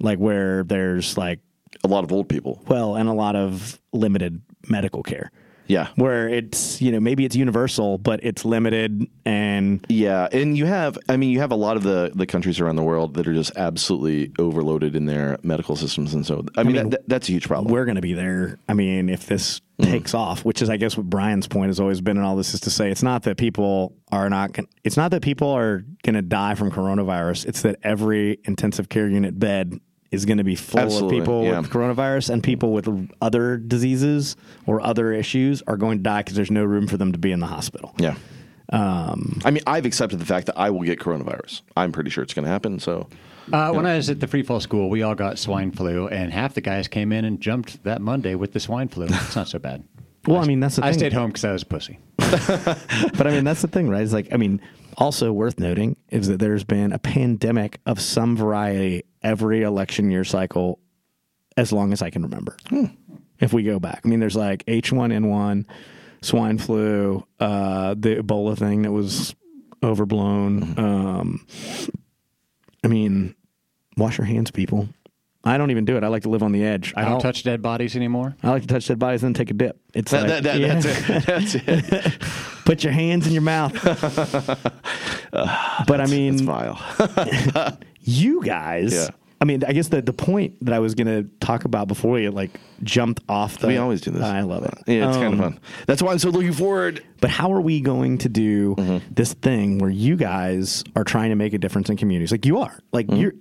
like where there's, like, A lot of old people. well, and a lot of limited medical care Yeah. where it's you know maybe it's universal but it's limited and Yeah, and you have, I mean, you have a lot of the, the countries around the world that are just absolutely overloaded in their medical systems, and so I mean, mean, that, that's a huge problem. we're going to be there. I mean if this mm. takes off which is i guess what brian's point has always been in all this is to say it's not that people are not it's not that people are going to die from coronavirus. It's that every intensive care unit bed is going to be full Absolutely, of people yeah. with coronavirus and people with other diseases or other issues are going to die because there's no room for them to be in the hospital Yeah. Um, I mean, I've accepted the fact that I will get coronavirus. I'm pretty sure it's going to happen. So, Uh, when I was at the free fall school, we all got swine flu, and half the guys came in and jumped that Monday with the swine flu. It's not so bad. well i mean that's the thing. I thing stayed home because I was a pussy. But I mean, that's the thing, right? It's like, I mean, also worth noting is that there's been a pandemic of some variety every election year cycle as long as I can remember. If we go back, I mean, there's like H1N1, swine flu, uh, the Ebola thing that was overblown. Um, I mean, wash your hands, people. I don't even do it. I like to live on the edge. I don't touch dead bodies anymore. I like to touch dead bodies and then take a dip. It's that, like, that, that, yeah. that's it. That's it. Put your hands in your mouth. but I mean, you guys. Yeah. I mean, I guess the the point that I was going to talk about before we like jumped off the. we always do this. I love it. Yeah, it's kind of Um, fun. That's why I'm so looking forward. But how are we going to do Mm-hmm. this thing where you guys are trying to make a difference in communities? Like you are. Like Mm-hmm. you're.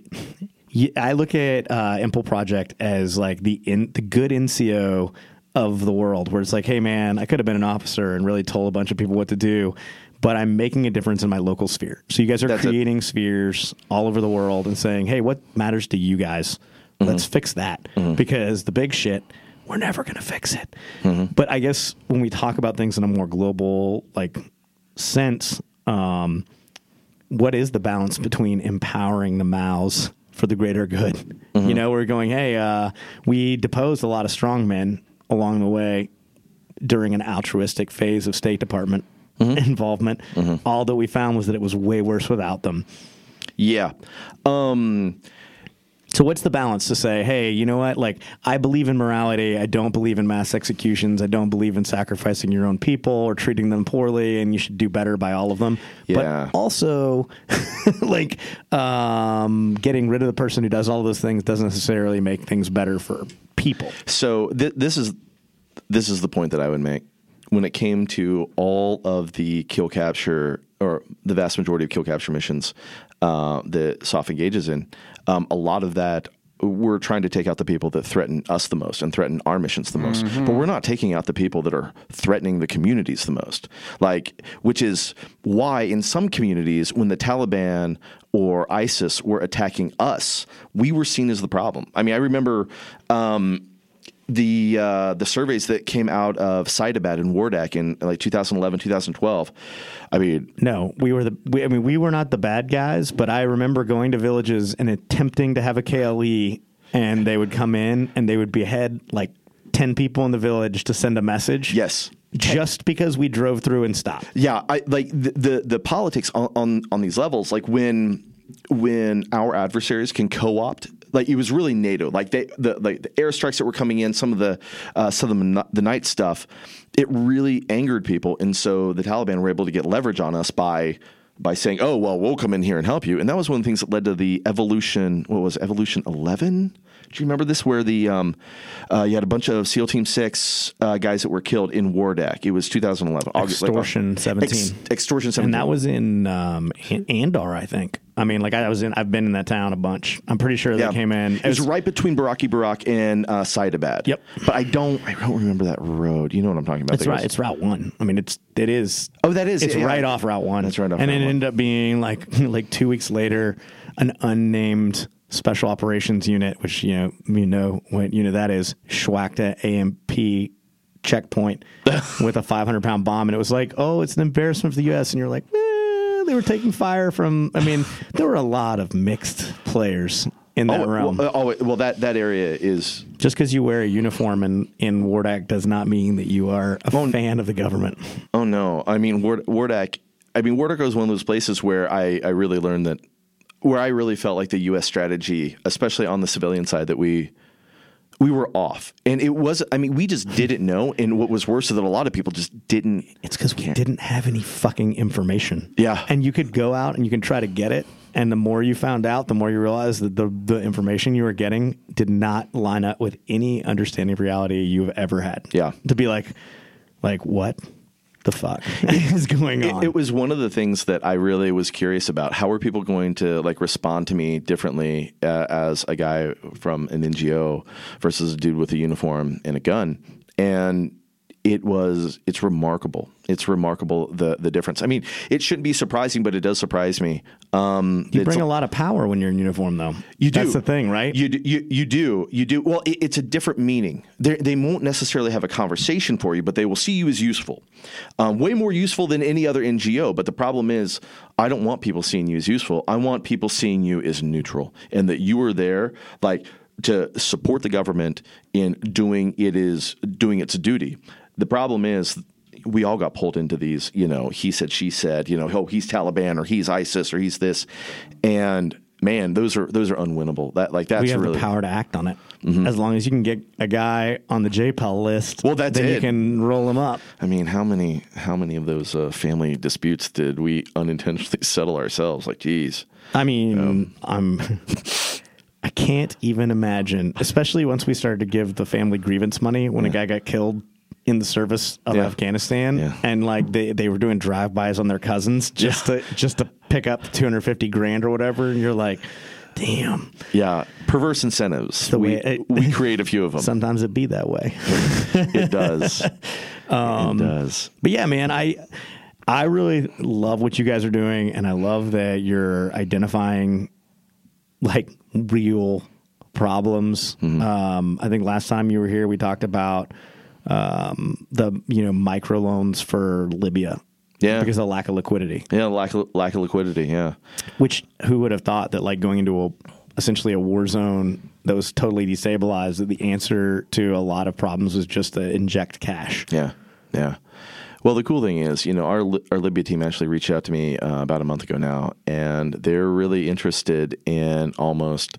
You, I look at uh, IMPL Project as like the in the good NCO of the world, where it's like, hey man, I could have been an officer and really told a bunch of people what to do, but I'm making a difference in my local sphere. So you guys are That's it. creating spheres all over the world and saying, hey, what matters to you guys? Mm-hmm. Let's fix that because the big shit. We're never going to fix it. Mm-hmm. But I guess when we talk about things in a more global like sense, um, what is the balance between empowering the mouths for the greater good? Mm-hmm. You know, we're going, hey, uh, we deposed a lot of strong men along the way during an altruistic phase of State Department Mm-hmm. involvement. All that we found was that it was way worse without them. Yeah. Um, So what's the balance to say, hey, you know what? Like I believe in morality. I don't believe in mass executions. I don't believe in sacrificing your own people or treating them poorly, and you should do better by all of them. Yeah. But also, like um, getting rid of the person who does all those things doesn't necessarily make things better for people. So th- this is this is the point that I would make when it came to all of the kill capture or the vast majority of kill capture missions uh, that SOF engages in. Um, a lot of that we're trying to take out the people that threaten us the most and threaten our missions the most. But we're not taking out the people that are threatening the communities the most. Like, which is why in some communities, when the Taliban or ISIS were attacking us, we were seen as the problem. I mean, I remember. Um, the uh, the surveys that came out of Saidabad and Wardak in like 2011, 2012. I mean, No, we were the. We, I mean, we were not the bad guys, but I remember going to villages and attempting to have a KLE, and they would come in and they would behead like ten people in the village to send a message. yes. just because we drove through and stopped. Yeah, I like the the, the politics on, on on these levels. Like when when our adversaries can co-opt. Like it was really NATO. Like they the like the airstrikes that were coming in, some of the uh, the, the night stuff. It really angered people, and so the Taliban were able to get leverage on us by by saying, "Oh, well, we'll come in here and help you." And that was one of the things that led to the evolution. What was it, evolution eleven? Do you remember this? Where the um, uh, you had a bunch of SEAL Team Six uh, guys that were killed in Wardak. It was 2011. August, like, Extortion Ex- 17. extortion seventeen. And that was in um, Andar, I think. I mean, like I was in. I've been in that town a bunch. I'm pretty sure they came in. It was, right between Baraki Barak and uh, Saidabad. Yep. But I don't. I don't remember that road. You know what I'm talking about? It's right. It's Route One. I mean, it's it is. Oh, that is, It's yeah, right yeah. off Route One. That's right off And Route it one. ended up being like like two weeks later, an unnamed special operations unit, which you know you know what unit that is, schwacked a ANP checkpoint with a 500 pound bomb, and it was like, oh, it's an embarrassment for the U.S. And you're like, eh, they were taking fire from. I mean, there were a lot of mixed players in that Oh, realm. well, oh, well, that that area is Just because you wear a uniform in, in Wardak does not mean that you are a fan of the government. Oh no! I mean, Ward, Wardak. I mean, Wardak was one of those places where I, I really learned that, where I really felt like the U.S. strategy, especially on the civilian side, that we we were off, and it was. I mean, we just didn't know, and what was worse is that a lot of people just didn't. It's because we didn't have any fucking information. Yeah. And you could go out and you can try to get it. And the more you found out, the more you realized that the, the information you were getting did not line up with any understanding of reality you've ever had. Yeah. To be like, like, what the fuck is going on? It, it was one of the things that I really was curious about. How were people going to like respond to me differently uh, as a guy from an NGO versus a dude with a uniform and a gun? And it was it's remarkable. It's remarkable the the difference. I mean, it shouldn't be surprising, but it does surprise me. Um, you bring a lot of power when you're in uniform, though. you do. That's the thing, right? You do, you, you do. You do. Well, it, it's a different meaning. They're, they won't necessarily have a conversation for you, but they will see you as useful. Um, way more useful than any other NGO. But the problem is, I don't want people seeing you as useful. I want people seeing you as neutral and that you are there, like to support the government in doing it is doing its duty. The problem is we all got pulled into these, you know, he said, she said, you know, oh, he's Taliban or he's ISIS or he's this. And man, those are those are unwinnable. That like that's we have really the power to act on it. As long as you can get a guy on the JPEL list, Well, that's then you can roll him up. I mean, how many how many of those uh, family disputes did we unintentionally settle ourselves? Like, geez. I mean, I'm. I can't even imagine, especially once we started to give the family grievance money when a guy got killed in the service of Yeah. Afghanistan, Yeah. and like they, they were doing drive bys on their cousins just to just to pick up two hundred fifty grand or whatever, and you're like, damn. Yeah, perverse incentives. the we it- we create a few of them. Sometimes it be that way. it does. Um, it does. But yeah, man, I I really love what you guys are doing, and I love that you're identifying like real problems. Mm-hmm. Um, I think last time you were here, we talked about um, the you know microloans for Libya. Yeah. because of lack of liquidity. Yeah, lack of, lack of liquidity. Yeah. Which who would have thought that like going into a essentially a war zone that was totally destabilized, that the answer to a lot of problems was just to inject cash. Yeah, yeah. Well, the cool thing is, you know, our our Libya team actually reached out to me uh, about a month ago now, and they're really interested in almost.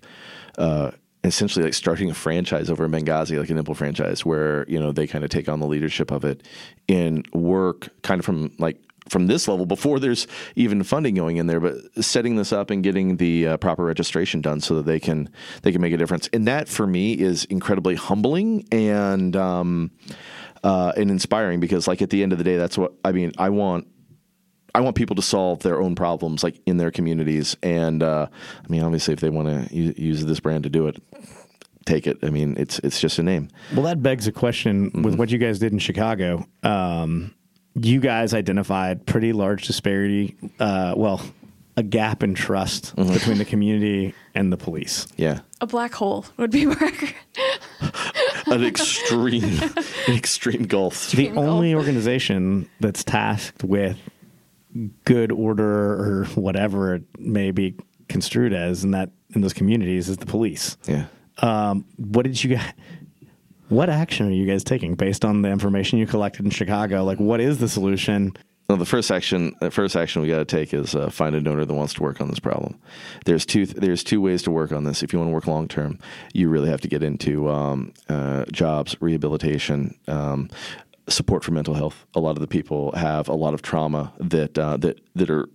Uh, Essentially, like starting a franchise over in Benghazi, like an IMPL franchise, where you know they kind of take on the leadership of it and work kind of from like from this level before there's even funding going in there, but setting this up and getting the uh, proper registration done so that they can they can make a difference. And that for me is incredibly humbling and um, uh, and inspiring because like at the end of the day, that's what I mean. I want I want people to solve their own problems, like in their communities. And uh, I mean, obviously, if they want to use, use this brand to do it, take it. I mean, it's it's just a name. Well, that begs a question with what you guys did in Chicago. Um, you guys identified pretty large disparity. Uh, well, a gap in trust between the community and the police. Yeah, A black hole would be more. an extreme, an extreme gulf. The Extreme only gulf. organization that's tasked with good order or whatever it may be construed as in that in those communities is the police. Yeah. Um, what did you guys? What action are you guys taking based on the information you collected in Chicago? Like, what is the solution? Well, the first action, the first action we got to take is uh, find a donor that wants to work on this problem. There's two, there's two ways to work on this. If you want to work long term, you really have to get into um, uh, jobs, rehabilitation, um, support for mental health. A lot of the people have a lot of trauma that uh, that that are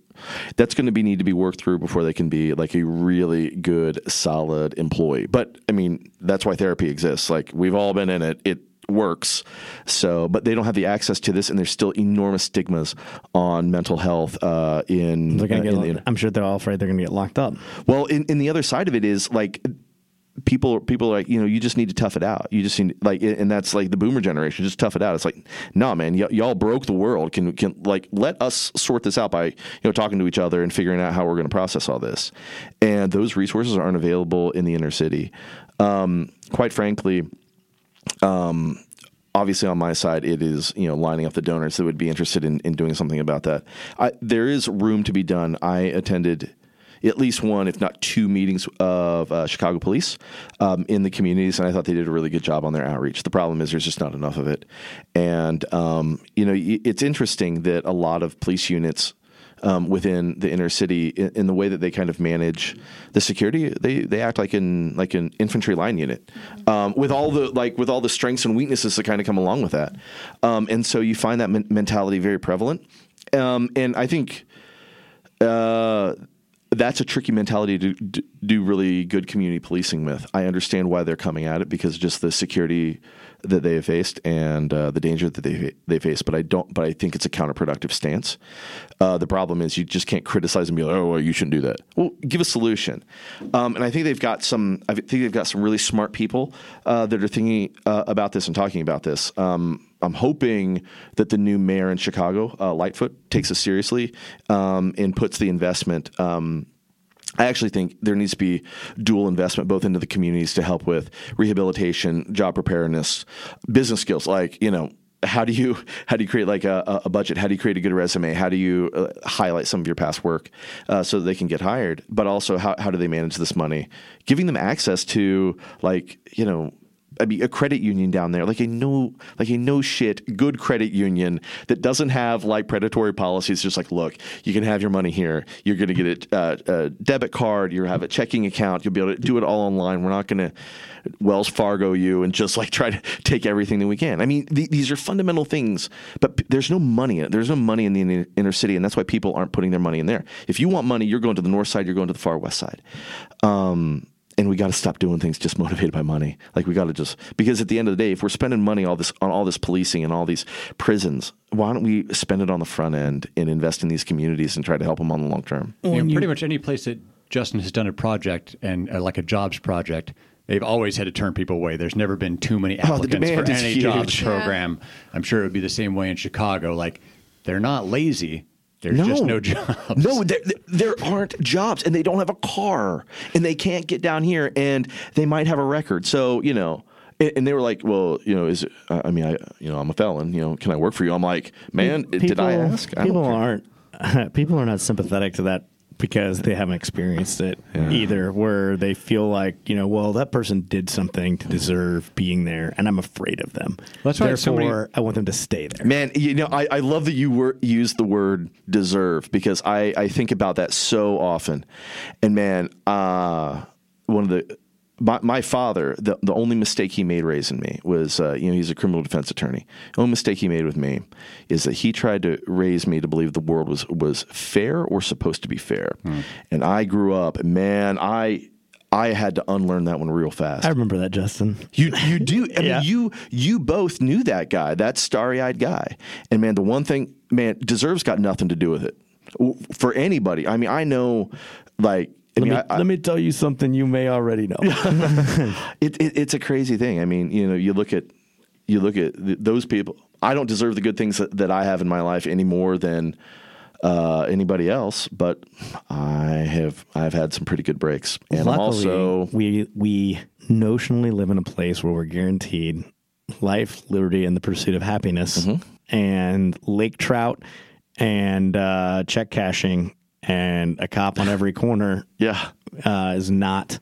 that's going to be need to be worked through before they can be like a really good, solid employee. But I mean, that's why therapy exists. Like we've all been in it. It works. So, but they don't have the access to this, and there's still enormous stigmas on mental health uh, in. Uh, in the- I'm sure they're all afraid they're going to get locked up. well, in, in the other side of it is like people people are like you know you just need to tough it out. You just need like and that's like the boomer generation just tough it out. It's like no man, y- y'all broke the world. Can can like let us sort this out by you know talking to each other and figuring out how we're going to process all this. And those resources aren't available in the inner city. Um, quite frankly, um, obviously on my side it is you know lining up the donors that would be interested in, in doing something about that I, there is room to be done i attended at least one if not two meetings of uh, chicago police um, in the communities and i thought they did a really good job on their outreach the problem is there's just not enough of it and um, you know it's interesting that a lot of police units um, within the inner city in, in the way that they kind of manage the security. They they act like in like an infantry line unit, um, with all the like with all the strengths and weaknesses that kind of come along with that. Um, and so you find that men- mentality very prevalent. Um, and I think uh, that's a tricky mentality to do really good community policing with. I understand why they're coming at it because just the security that they have faced and uh, the danger that they they face. But I don't. But I think it's a counterproductive stance. Uh, the problem is you just can't criticize and be like, oh, well, you shouldn't do that. Well, give a solution. Um, and I think they've got some. I think they've got some really smart people uh, that are thinking uh, about this and talking about this. Um, I'm hoping that the new mayor in Chicago, uh, Lightfoot, takes this seriously um, and puts the investment. Um, I actually think there needs to be dual investment both into the communities to help with rehabilitation, job preparedness, business skills. Like you know, how do you how do you create like a, a budget? How do you create a good resume? How do you uh, highlight some of your past work uh, so that they can get hired? But also, how how do they manage this money? Giving them access to like you know I mean, a credit union down there, like a no, like a no shit good credit union that doesn't have like predatory policies. Just like, look, you can have your money here. You're going to get a, uh, a debit card. You have a checking account. You'll be able to do it all online. We're not going to Wells Fargo you and just like try to take everything that we can. I mean, th- these are fundamental things, but p- there's no money in. There's no money in the inner- inner city, and that's why people aren't putting their money in there. If you want money, you're going to the north side. You're going to the far west side. Um, and we got to stop doing things just motivated by money. Like we got to just because at the end of the day, if we're spending money all this on all this policing and all these prisons, why don't we spend it on the front end and invest in these communities and try to help them on the long term? You know, pretty much any place that Justin has done a project and uh, like a jobs project, they've always had to turn people away. There's never been too many Oh, the applicants demand for is any huge. jobs Yeah. program. I'm sure it would be the same way in Chicago. Like they're not lazy. There's just no jobs. No, there, there aren't jobs, and they don't have a car, and they can't get down here, and they might have a record. So you know, and, and they were like, "Well, you know, is I mean, I, you know, I'm a felon. You know, can I work for you?" I'm like, "Man, did I ask?" I people aren't. People are not sympathetic to that because they haven't experienced it either. Where they feel like you know, well, that person did something to deserve being there, and I'm afraid of them. That's why Therefore, somebody- I want them to stay there. Man, you know, I, I love that you were used the word deserve because I, I think about that so often. And man, uh, one of the my, my father, the, the only mistake he made raising me was, uh, you know, he's a criminal defense attorney. The only mistake he made with me is that he tried to raise me to believe the world was was fair or supposed to be fair. And I grew up, man, I I had to unlearn that one real fast. I remember that, Justin. You you do. I Yeah. mean, you you both knew that guy, that starry eyed guy. And man, the one thing, man, deserves got nothing to do with it. for anybody. I mean, I know, like, I Let me, I- let me tell you something you may already know. it, it, it's a crazy thing. I mean, you know, you look at you look at th- those people. I don't deserve the good things that, that I have in my life any more than uh, anybody else, but I have I've had some pretty good breaks, and Luckily, also we we notionally live in a place where we're guaranteed life, liberty, and the pursuit of happiness, Mm-hmm. and lake trout, and uh, check cashing, and a cop on every corner yeah, uh, is not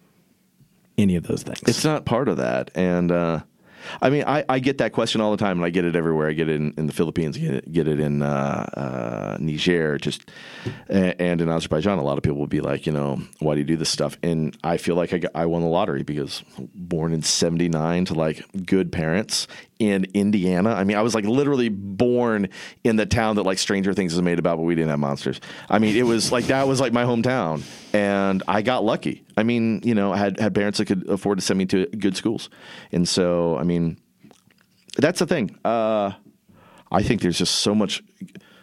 any of those things. it's not part of that. And uh, I mean, I, I get that question all the time, and I get it everywhere. I get it in, in the Philippines, get it, get it in uh, uh, Niger, just and in Azerbaijan. A lot of people will be like, you know, why do you do this stuff? And I feel like I, got, I won the lottery because born in '79 to like good parents in Indiana. I mean, I was like literally born in the town that like Stranger Things is made about, but we didn't have monsters. I mean, it was like that was like my hometown, and I got lucky. I mean, you know, I had had parents that could afford to send me to good schools, and so I mean, that's the thing. Uh, I think there's just so much.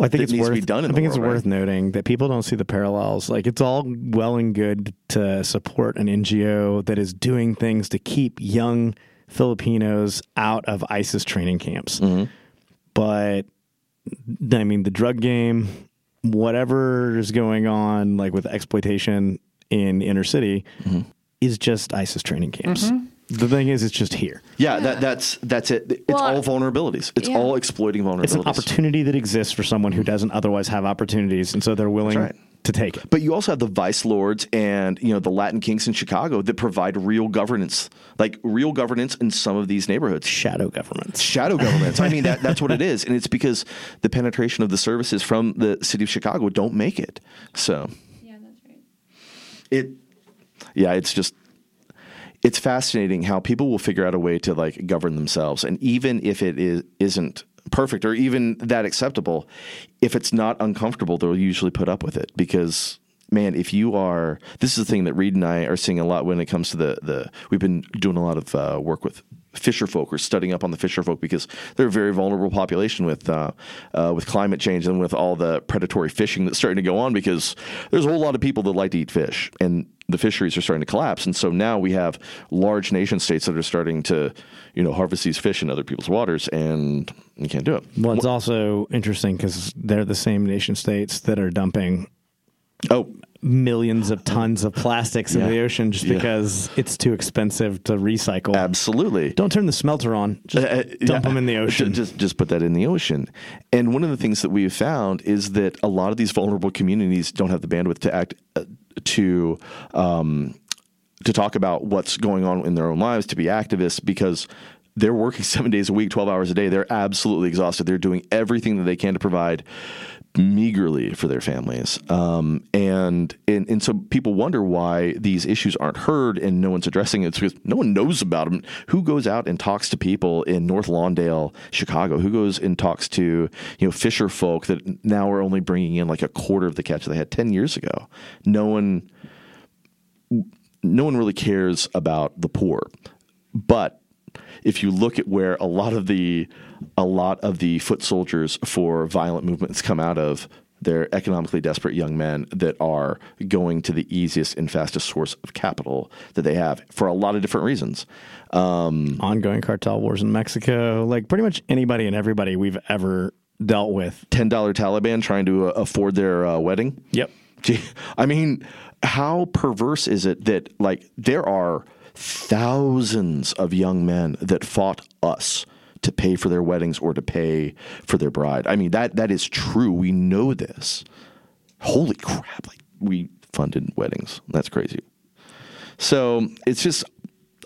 I think it's needs worth. to be done. In I think the it's world, worth noting that people don't see the parallels. Like it's all well and good to support an NGO that is doing things to keep young Filipinos out of ISIS training camps. Mm-hmm. But I mean, the drug game, whatever is going on, like with exploitation in inner city, Mm-hmm. is just ISIS training camps. The thing is, it's just here. Yeah, that that's that's it. It's Well, all vulnerabilities. It's yeah. all exploiting vulnerabilities. It's an opportunity that exists for someone who doesn't otherwise have opportunities, and so they're willing right. To take it. But you also have the vice lords and you know the Latin kings in Chicago that provide real governance, like real governance in some of these neighborhoods. Shadow governments. Shadow governments. I mean that that's what it is, and it's because the penetration of the services from the city of Chicago don't make it. So Yeah, that's right. it, yeah, it's just it's fascinating how people will figure out a way to like govern themselves, and even if it is isn't perfect or even that acceptable, if it's not uncomfortable, they'll usually put up with it because. Man, if you are, this is the thing that Reed and I are seeing a lot when it comes to the the. We've been doing a lot of uh, work with fisher folk or studying up on the fisher folk because they're a very vulnerable population with uh, uh, with climate change and with all the predatory fishing that's starting to go on because there's a whole lot of people that like to eat fish and the fisheries are starting to collapse and so now we have large nation states that are starting to you know harvest these fish in other people's waters and you can't do it Well, it's also interesting because they're the same nation states that are dumping oh millions of tons of plastics Yeah. into the ocean just Yeah. because it's too expensive to recycle. absolutely Don't turn the smelter on. Just Uh, dump yeah. them in the ocean. Just, just put that in the ocean. And one of the things that we have found is that a lot of these vulnerable communities don't have the bandwidth to act uh, to um, to talk about what's going on in their own lives, to be activists because. They're working seven days a week, 12 hours a day. They're absolutely exhausted. They're doing everything that they can to provide meagerly for their families. Um, and, and and so people wonder why these issues aren't heard and no one's addressing it. It's because no one knows about them. Who goes out and talks to people in North Lawndale, Chicago? Who goes and talks to you know fisher folk that now are only bringing in like a quarter of the catch they had ten years ago? No one. No one really cares about the poor, but if you look at where a lot of the a lot of the foot soldiers for violent movements come out of they're economically desperate young men that are going to the easiest and fastest source of capital that they have for a lot of different reasons. Um, Ongoing cartel wars in Mexico. Like pretty much anybody and everybody we've ever dealt with. Ten dollar Taliban trying to uh, afford their uh, wedding. Yep. Gee, I mean, how perverse is it that like there are thousands of young men that fought us to pay for their weddings or to pay for their bride? I mean, that that is true. We know this. Holy crap! Like we funded weddings. That's crazy. So it's just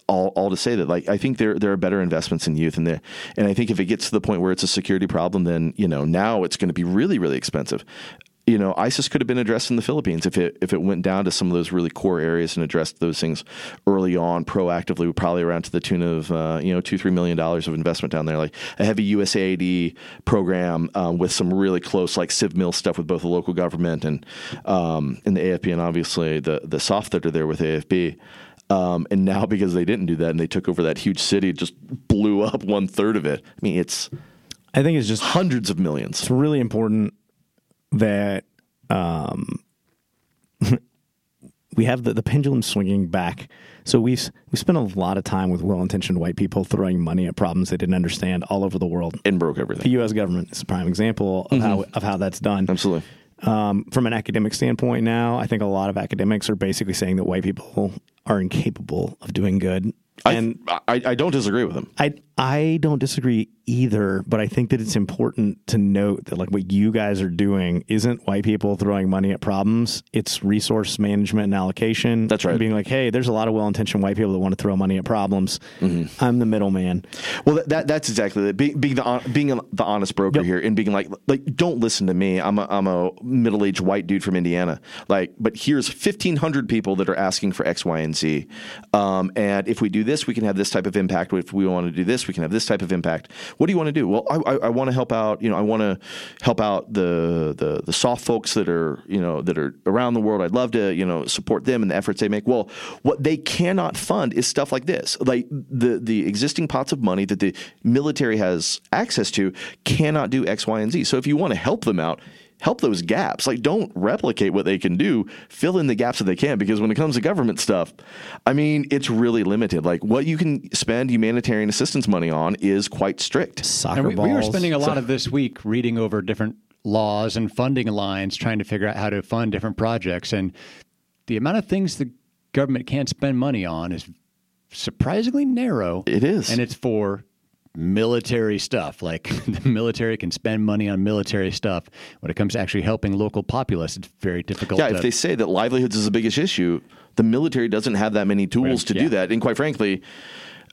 all, all to say that like I think there there are better investments in youth and there and I think if it gets to the point where it's a security problem then you know now it's going to be really really expensive. You know, ISIS could have been addressed in the Philippines if it if it went down to some of those really core areas and addressed those things early on proactively, probably around to the tune of uh, you know two three million dollars of investment down there, like a heavy USAID program um, with some really close like civ mill stuff with both the local government and um, and the AFP and obviously the the SOF that are there with AFP. Um, and now because they didn't do that and they took over that huge city, it just blew up one third of it. I mean, it's I think it's just hundreds of millions. it's really important that we have the, the pendulum swinging back. So we've we spent a lot of time with well-intentioned white people throwing money at problems they didn't understand all over the world. and broke everything. The U.S. government is a prime example of how of how that's done. Absolutely. Um, from an academic standpoint, now I think a lot of academics are basically saying that white people are incapable of doing good, and I, I, I don't disagree with them. I I don't disagree either, but I think that it's important to note that like what you guys are doing isn't white people throwing money at problems. It's resource management and allocation. That's right. Being like, hey, there's a lot of well-intentioned white people that want to throw money at problems. Mm-hmm. I'm the middleman. Well, that, that that's exactly it. Being, being the being the honest broker Yep. here and being like like don't listen to me. I'm a I'm a middle aged white dude from Indiana. Like, but here's 1,500 people that are asking for X, Y, and Z. Um, and if we do this, we can have this type of impact. If we want to do this, we can have this type of impact. What do you want to do? Well, I, I, I want to help out. You know, I want to help out the the the SOF folks that are you know that are around the world. I'd love to you know support them and the efforts they make. Well, what they cannot fund is stuff like this. Like the the existing pots of money that the military has access to cannot do X, Y, and Z. So if you want to help them out. Help those gaps. Like, don't replicate what they can do. Fill in the gaps that they can, because when it comes to government stuff, I mean, it's really limited. Like, what you can spend humanitarian assistance money on is quite strict. Soccer And we, balls. we were spending a lot of this week reading over different laws and funding lines, trying to figure out how to fund different projects. And the amount of things the government can't spend money on is surprisingly narrow. It is. And it's for military stuff. Like the military can spend money on military stuff. When it comes to actually helping local populace, it's very difficult. Yeah, to, if they say that livelihoods is the biggest issue, the military doesn't have that many tools Right, to yeah. do that. And quite frankly,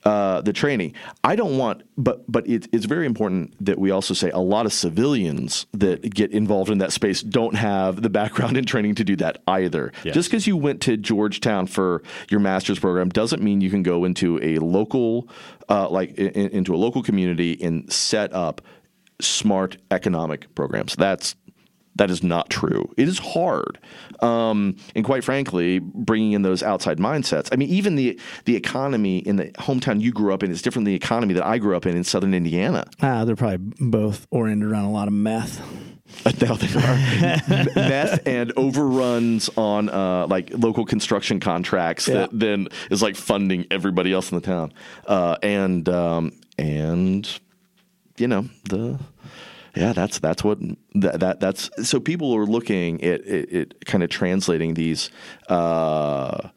uh, the training. I don't want, but but it, it's very important that we also say a lot of civilians that get involved in that space don't have the background and training to do that either. Yes. Just because you went to Georgetown for your master's program doesn't mean you can go into a local, uh, like in, into a local community and set up smart economic programs. That's that is not true. It is hard, um, and quite frankly, bringing in those outside mindsets. I mean, even the the economy in the hometown you grew up in is different than the economy that I grew up in in Southern Indiana. Ah, they're probably both oriented around a lot of meth. now they are meth and overruns on uh, like local construction contracts Yeah. that then is like funding everybody else in the town, uh, and um, and you know the yeah that's that's what that, that that's so people are looking at it, it kind of translating these uh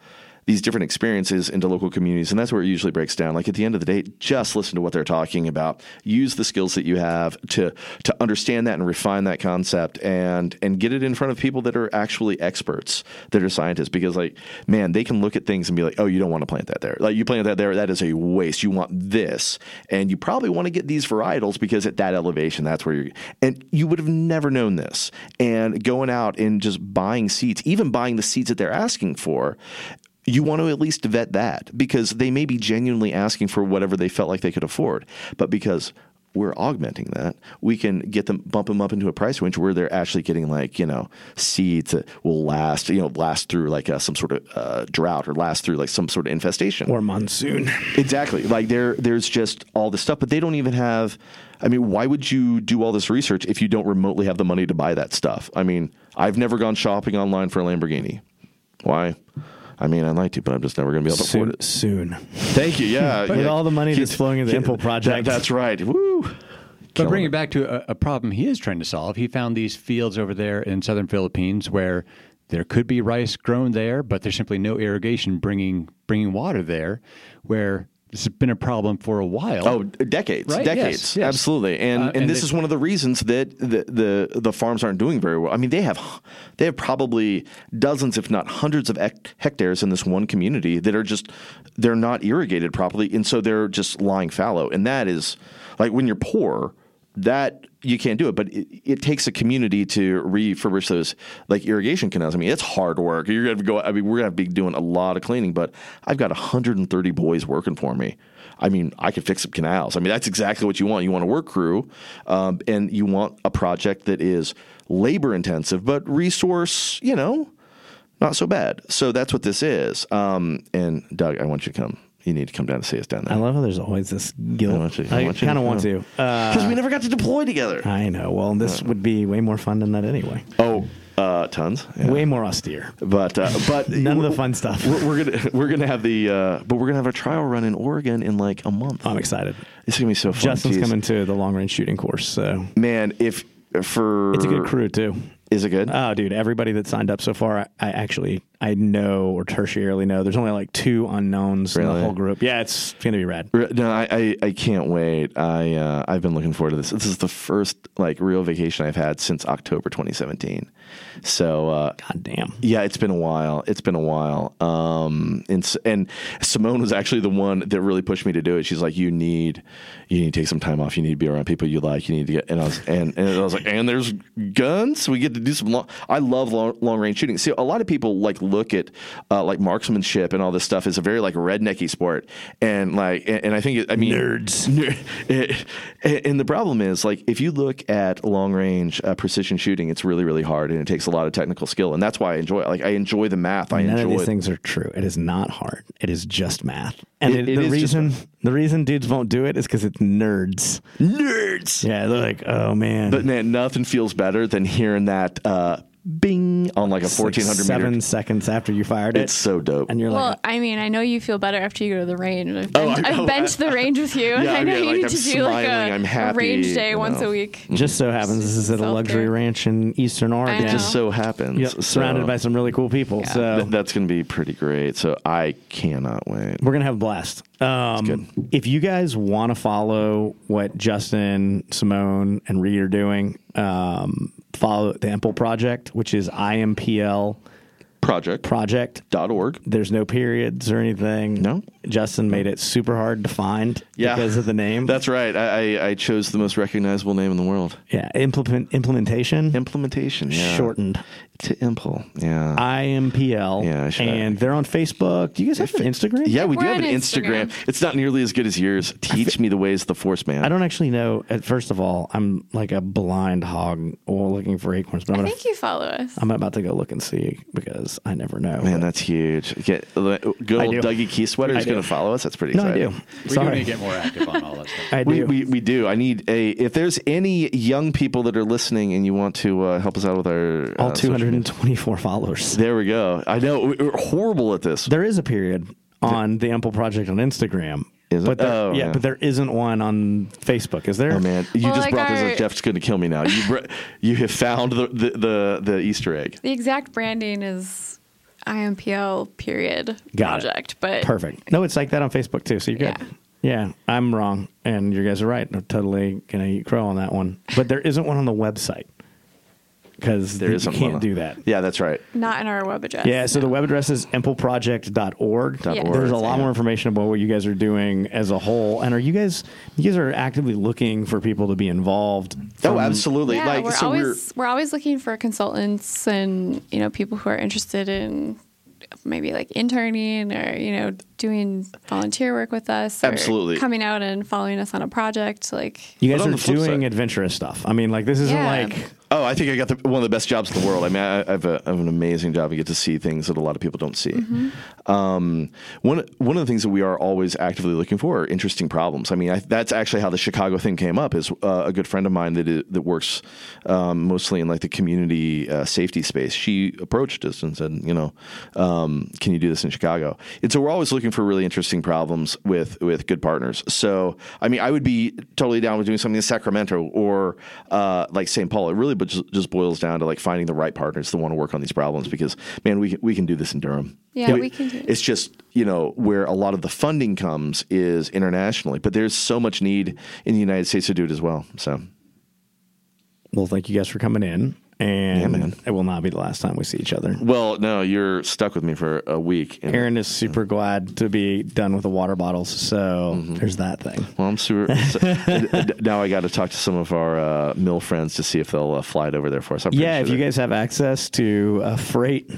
these different experiences into local communities and that's where it usually breaks down. Like at the end of the day just listen to what they're talking about. Use the skills that you have to to understand that and refine that concept and and get it in front of people that are actually experts that are scientists. Because like man they can look at things and be like oh you don't want to plant that there. Like you plant that there that is a waste. You want this. And you probably want to get these varietals because at that elevation that's where you're and you would have never known this. And going out and just buying seeds even buying the seeds that they're asking for you want to at least vet that because they may be genuinely asking for whatever they felt like they could afford. But because we're augmenting that, we can get them bump them up into a price range where they're actually getting like you know seeds that will last you know last through like uh, some sort of uh, drought or last through like some sort of infestation Or monsoon. Exactly. Like there, there's just all this stuff, but they don't even have. I mean, why would you do all this research if you don't remotely have the money to buy that stuff? I mean, I've never gone shopping online for a Lamborghini. Why? I mean, I'd like to, but I'm just never going to be able to afford it. soon. Thank you. Yeah, With yeah. all the money that's flowing into the IMPL That- project. that's right. Woo. But Killing bring it. it back to a, a problem he is trying to solve. He found these fields over there in southern Philippines where there could be rice grown there, but there's simply no irrigation bringing bringing water there. Where this has been a problem for a while. Oh, decades, Right, decades, yes, yes. absolutely, and Uh, and, and this is one of the reasons that the, the the farms aren't doing very well. I mean, they have they have probably dozens, if not hundreds, of hectares in this one community that are just they're not irrigated properly, and so they're just lying fallow. And that is like when you're poor, that you can't do it. But it, it takes a community to refurbish those like irrigation canals. I mean, it's hard work. You're gonna go. I mean, we're gonna be doing a lot of cleaning, but I've got 130 boys working for me. I mean, I could fix some canals. I mean, that's exactly what you want. You want a work crew, um, and you want a project that is labor intensive, but resource, you know, not so bad. So that's what this is. Um, and Doug, I want you to come. You need to come down and see us down there. I love how there's always this I guilt. want you- I I, want you to kind of want to. Uh, Because we never got to deploy together. I know. Well, this would be way more fun than that anyway. Oh, uh, Uh, tons. Yeah. Way more austere. But uh, but None of the fun stuff. We're, we're gonna we're gonna have the uh, but we're gonna have a trial run in Oregon in like a month. I'm excited. It's gonna be so fun. Justin's Jeez. coming to the long range shooting course, so Man, if for it's a good crew too. Is it good? Oh, dude! Everybody that signed up so far, I, I actually I know or tertiarily know. There's only like two unknowns in the whole group. Yeah, it's gonna be rad. No, I, I, I can't wait. I uh, I've been looking forward to this. This is the first like real vacation I've had since October 2017. So uh, God damn. yeah, it's been a while. It's been a while. Um, and and Simone was actually the one that really pushed me to do it. She's like, you need you need to take some time off. You need to be around people you like. You need to get. And I was and, and I was like, and there's guns. We get to do some. Long, I love long, long range shooting. See, a lot of people like look at uh, like marksmanship and all this stuff as a very like rednecky sport. And like, and, and I think it, I mean Nerds. Ner- and the problem is like if you look at long range uh, precision shooting, it's really really hard and it takes a lot of technical skill. And that's why I enjoy it. Like I enjoy the math. I None enjoy of these things are true. It is not hard. It is just math. And It- it- it the reason the reason dudes won't do it is because it's nerds. nerds. Yeah, they're like, oh man. But man, nothing feels better than hearing that uh, bing on like a It's like 1400 seven meter. seconds after you fired it. It's so dope. and you're like Well, like, I mean, I know you feel better after you go to the range. I've, Oh, bench, I know. I've benched the range with you, and Yeah, I know I mean, you like, need I'm to do like a, I'm a happy, range day you once a week. just so happens this is at a Self-care. luxury ranch in Eastern Oregon. it just so happens. Yep, So surrounded by some really cool people. Yeah. So th- that's going to be pretty great. So I cannot wait. we're gonna have a blast. Um, if you guys want to follow what Justin, Simone, and Reed are doing, um, follow the IMPL Project, which is IMPL Project. Project. dot org. There's no periods or anything. No. Justin made it super hard to find Yeah. because of the name. That's right. I, I, I chose the most recognizable name in the world. yeah. Implement implementation Implementation. Yeah. shortened to Impl. Yeah. IMPL. Yeah, I should- and they're on Facebook. Do you guys have an Instagram? yeah, we do We're have an Instagram. Instagram. It's not nearly as good as yours. Teach me the ways of the Force Man. I don't actually know. First of all, I'm like a blind hog or looking for acorns, but I'm I gonna think you follow us. I'm about to go look and see because I never know. Man, that's huge. Get good old. Dougie Key sweater is going do. to follow us. That's pretty no, I exciting. do. We do need to get more active on all that stuff. I do. We, we, we do. I need a. If there's any young people that are listening and you want to uh, help us out with our all uh, social media- 224 followers. There we go. I know we- we're horrible at this. There is a period on the IMPL Project on Instagram. Is it? But there, Oh, yeah, yeah. but there isn't one on Facebook. Is there? Oh man, you Well, just like brought this up. Jeff's going to kill me now. You br- you have found the, the the the Easter egg. The exact branding is IMPL period Got it. project, but Perfect. No, it's like that on Facebook too. So you're good. Yeah. Yeah, I'm wrong, and you guys are right. I'm totally gonna eat crow on that one. But there isn't one on the website because there is you isn't can't one. do that. Yeah, that's right. not in our web address. Yeah, so the web address is implproject.org. Dot Yeah. org. There's a lot Yeah. more information about what you guys are doing as a whole. And are you guys you guys are actively looking for people to be involved? Oh, absolutely. Yeah, like we're so always we're, always looking for consultants and you know people who are interested in maybe like interning or you know doing volunteer work with us. or Absolutely. coming out and following us on a project. Like You guys are doing side- adventurous stuff. I mean, like this isn't Yeah. like Oh, I think I got the, one of the best jobs in the world. I mean, I, I, have a, I have an amazing job. I get to see things that a lot of people don't see. Um, one one of the things that we are always actively looking for are interesting problems. I mean, I, that's actually how the Chicago thing came up. Is uh, a good friend of mine that that works um, mostly in like the community uh, safety space. She approached us and said, you know, um, can you do this in Chicago? And so we're always looking for really interesting problems with with good partners. So I mean, I would be totally down with doing something in Sacramento or uh, like St. Paul. It really but just, just boils down to like finding the right partners that want to work on these problems because man, we can, we can do this in Durham. Yeah, we can do it. It's just you know where a lot of the funding comes is internationally, but there's so much need in the United States to do it as well. So well, thank you guys for coming in. And man. it will not be the last time we see each other. well, no, you're stuck with me for a week. And, Aaron is super glad to be done with the water bottles, so Mm-hmm. there's that thing. Well, I'm super. so- now I got to talk to some of our uh, mill friends to see if they'll uh, fly it over there for us. I'm Yeah, sure if you guys have access to a freight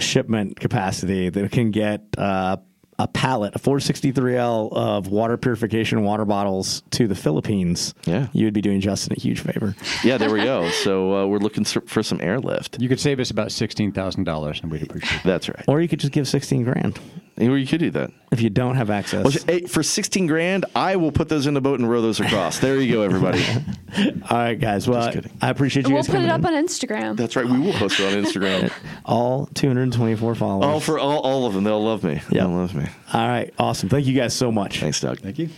shipment capacity that can get uh, a pallet, a 463L of water purification water bottles to the Philippines, Yeah. you would be doing Justin a huge favor. yeah, there we go. So uh, we're looking for some airlift. You could save us about sixteen thousand dollars, and we'd appreciate it. That's right. Or you could just give 16 grand. Or you could do that. if you don't have access. Well, hey, for 16 grand, I will put those in the boat and row those across. There you go, everybody. All right, guys. Well, kidding. I appreciate you We'll guys put it up in. on Instagram. That's right. We will post it on Instagram. all 224 followers. all for all, all of them. They'll love me. Yeah. They'll love me. All right, awesome. Thank you guys so much. Thanks, Doug. Thank you.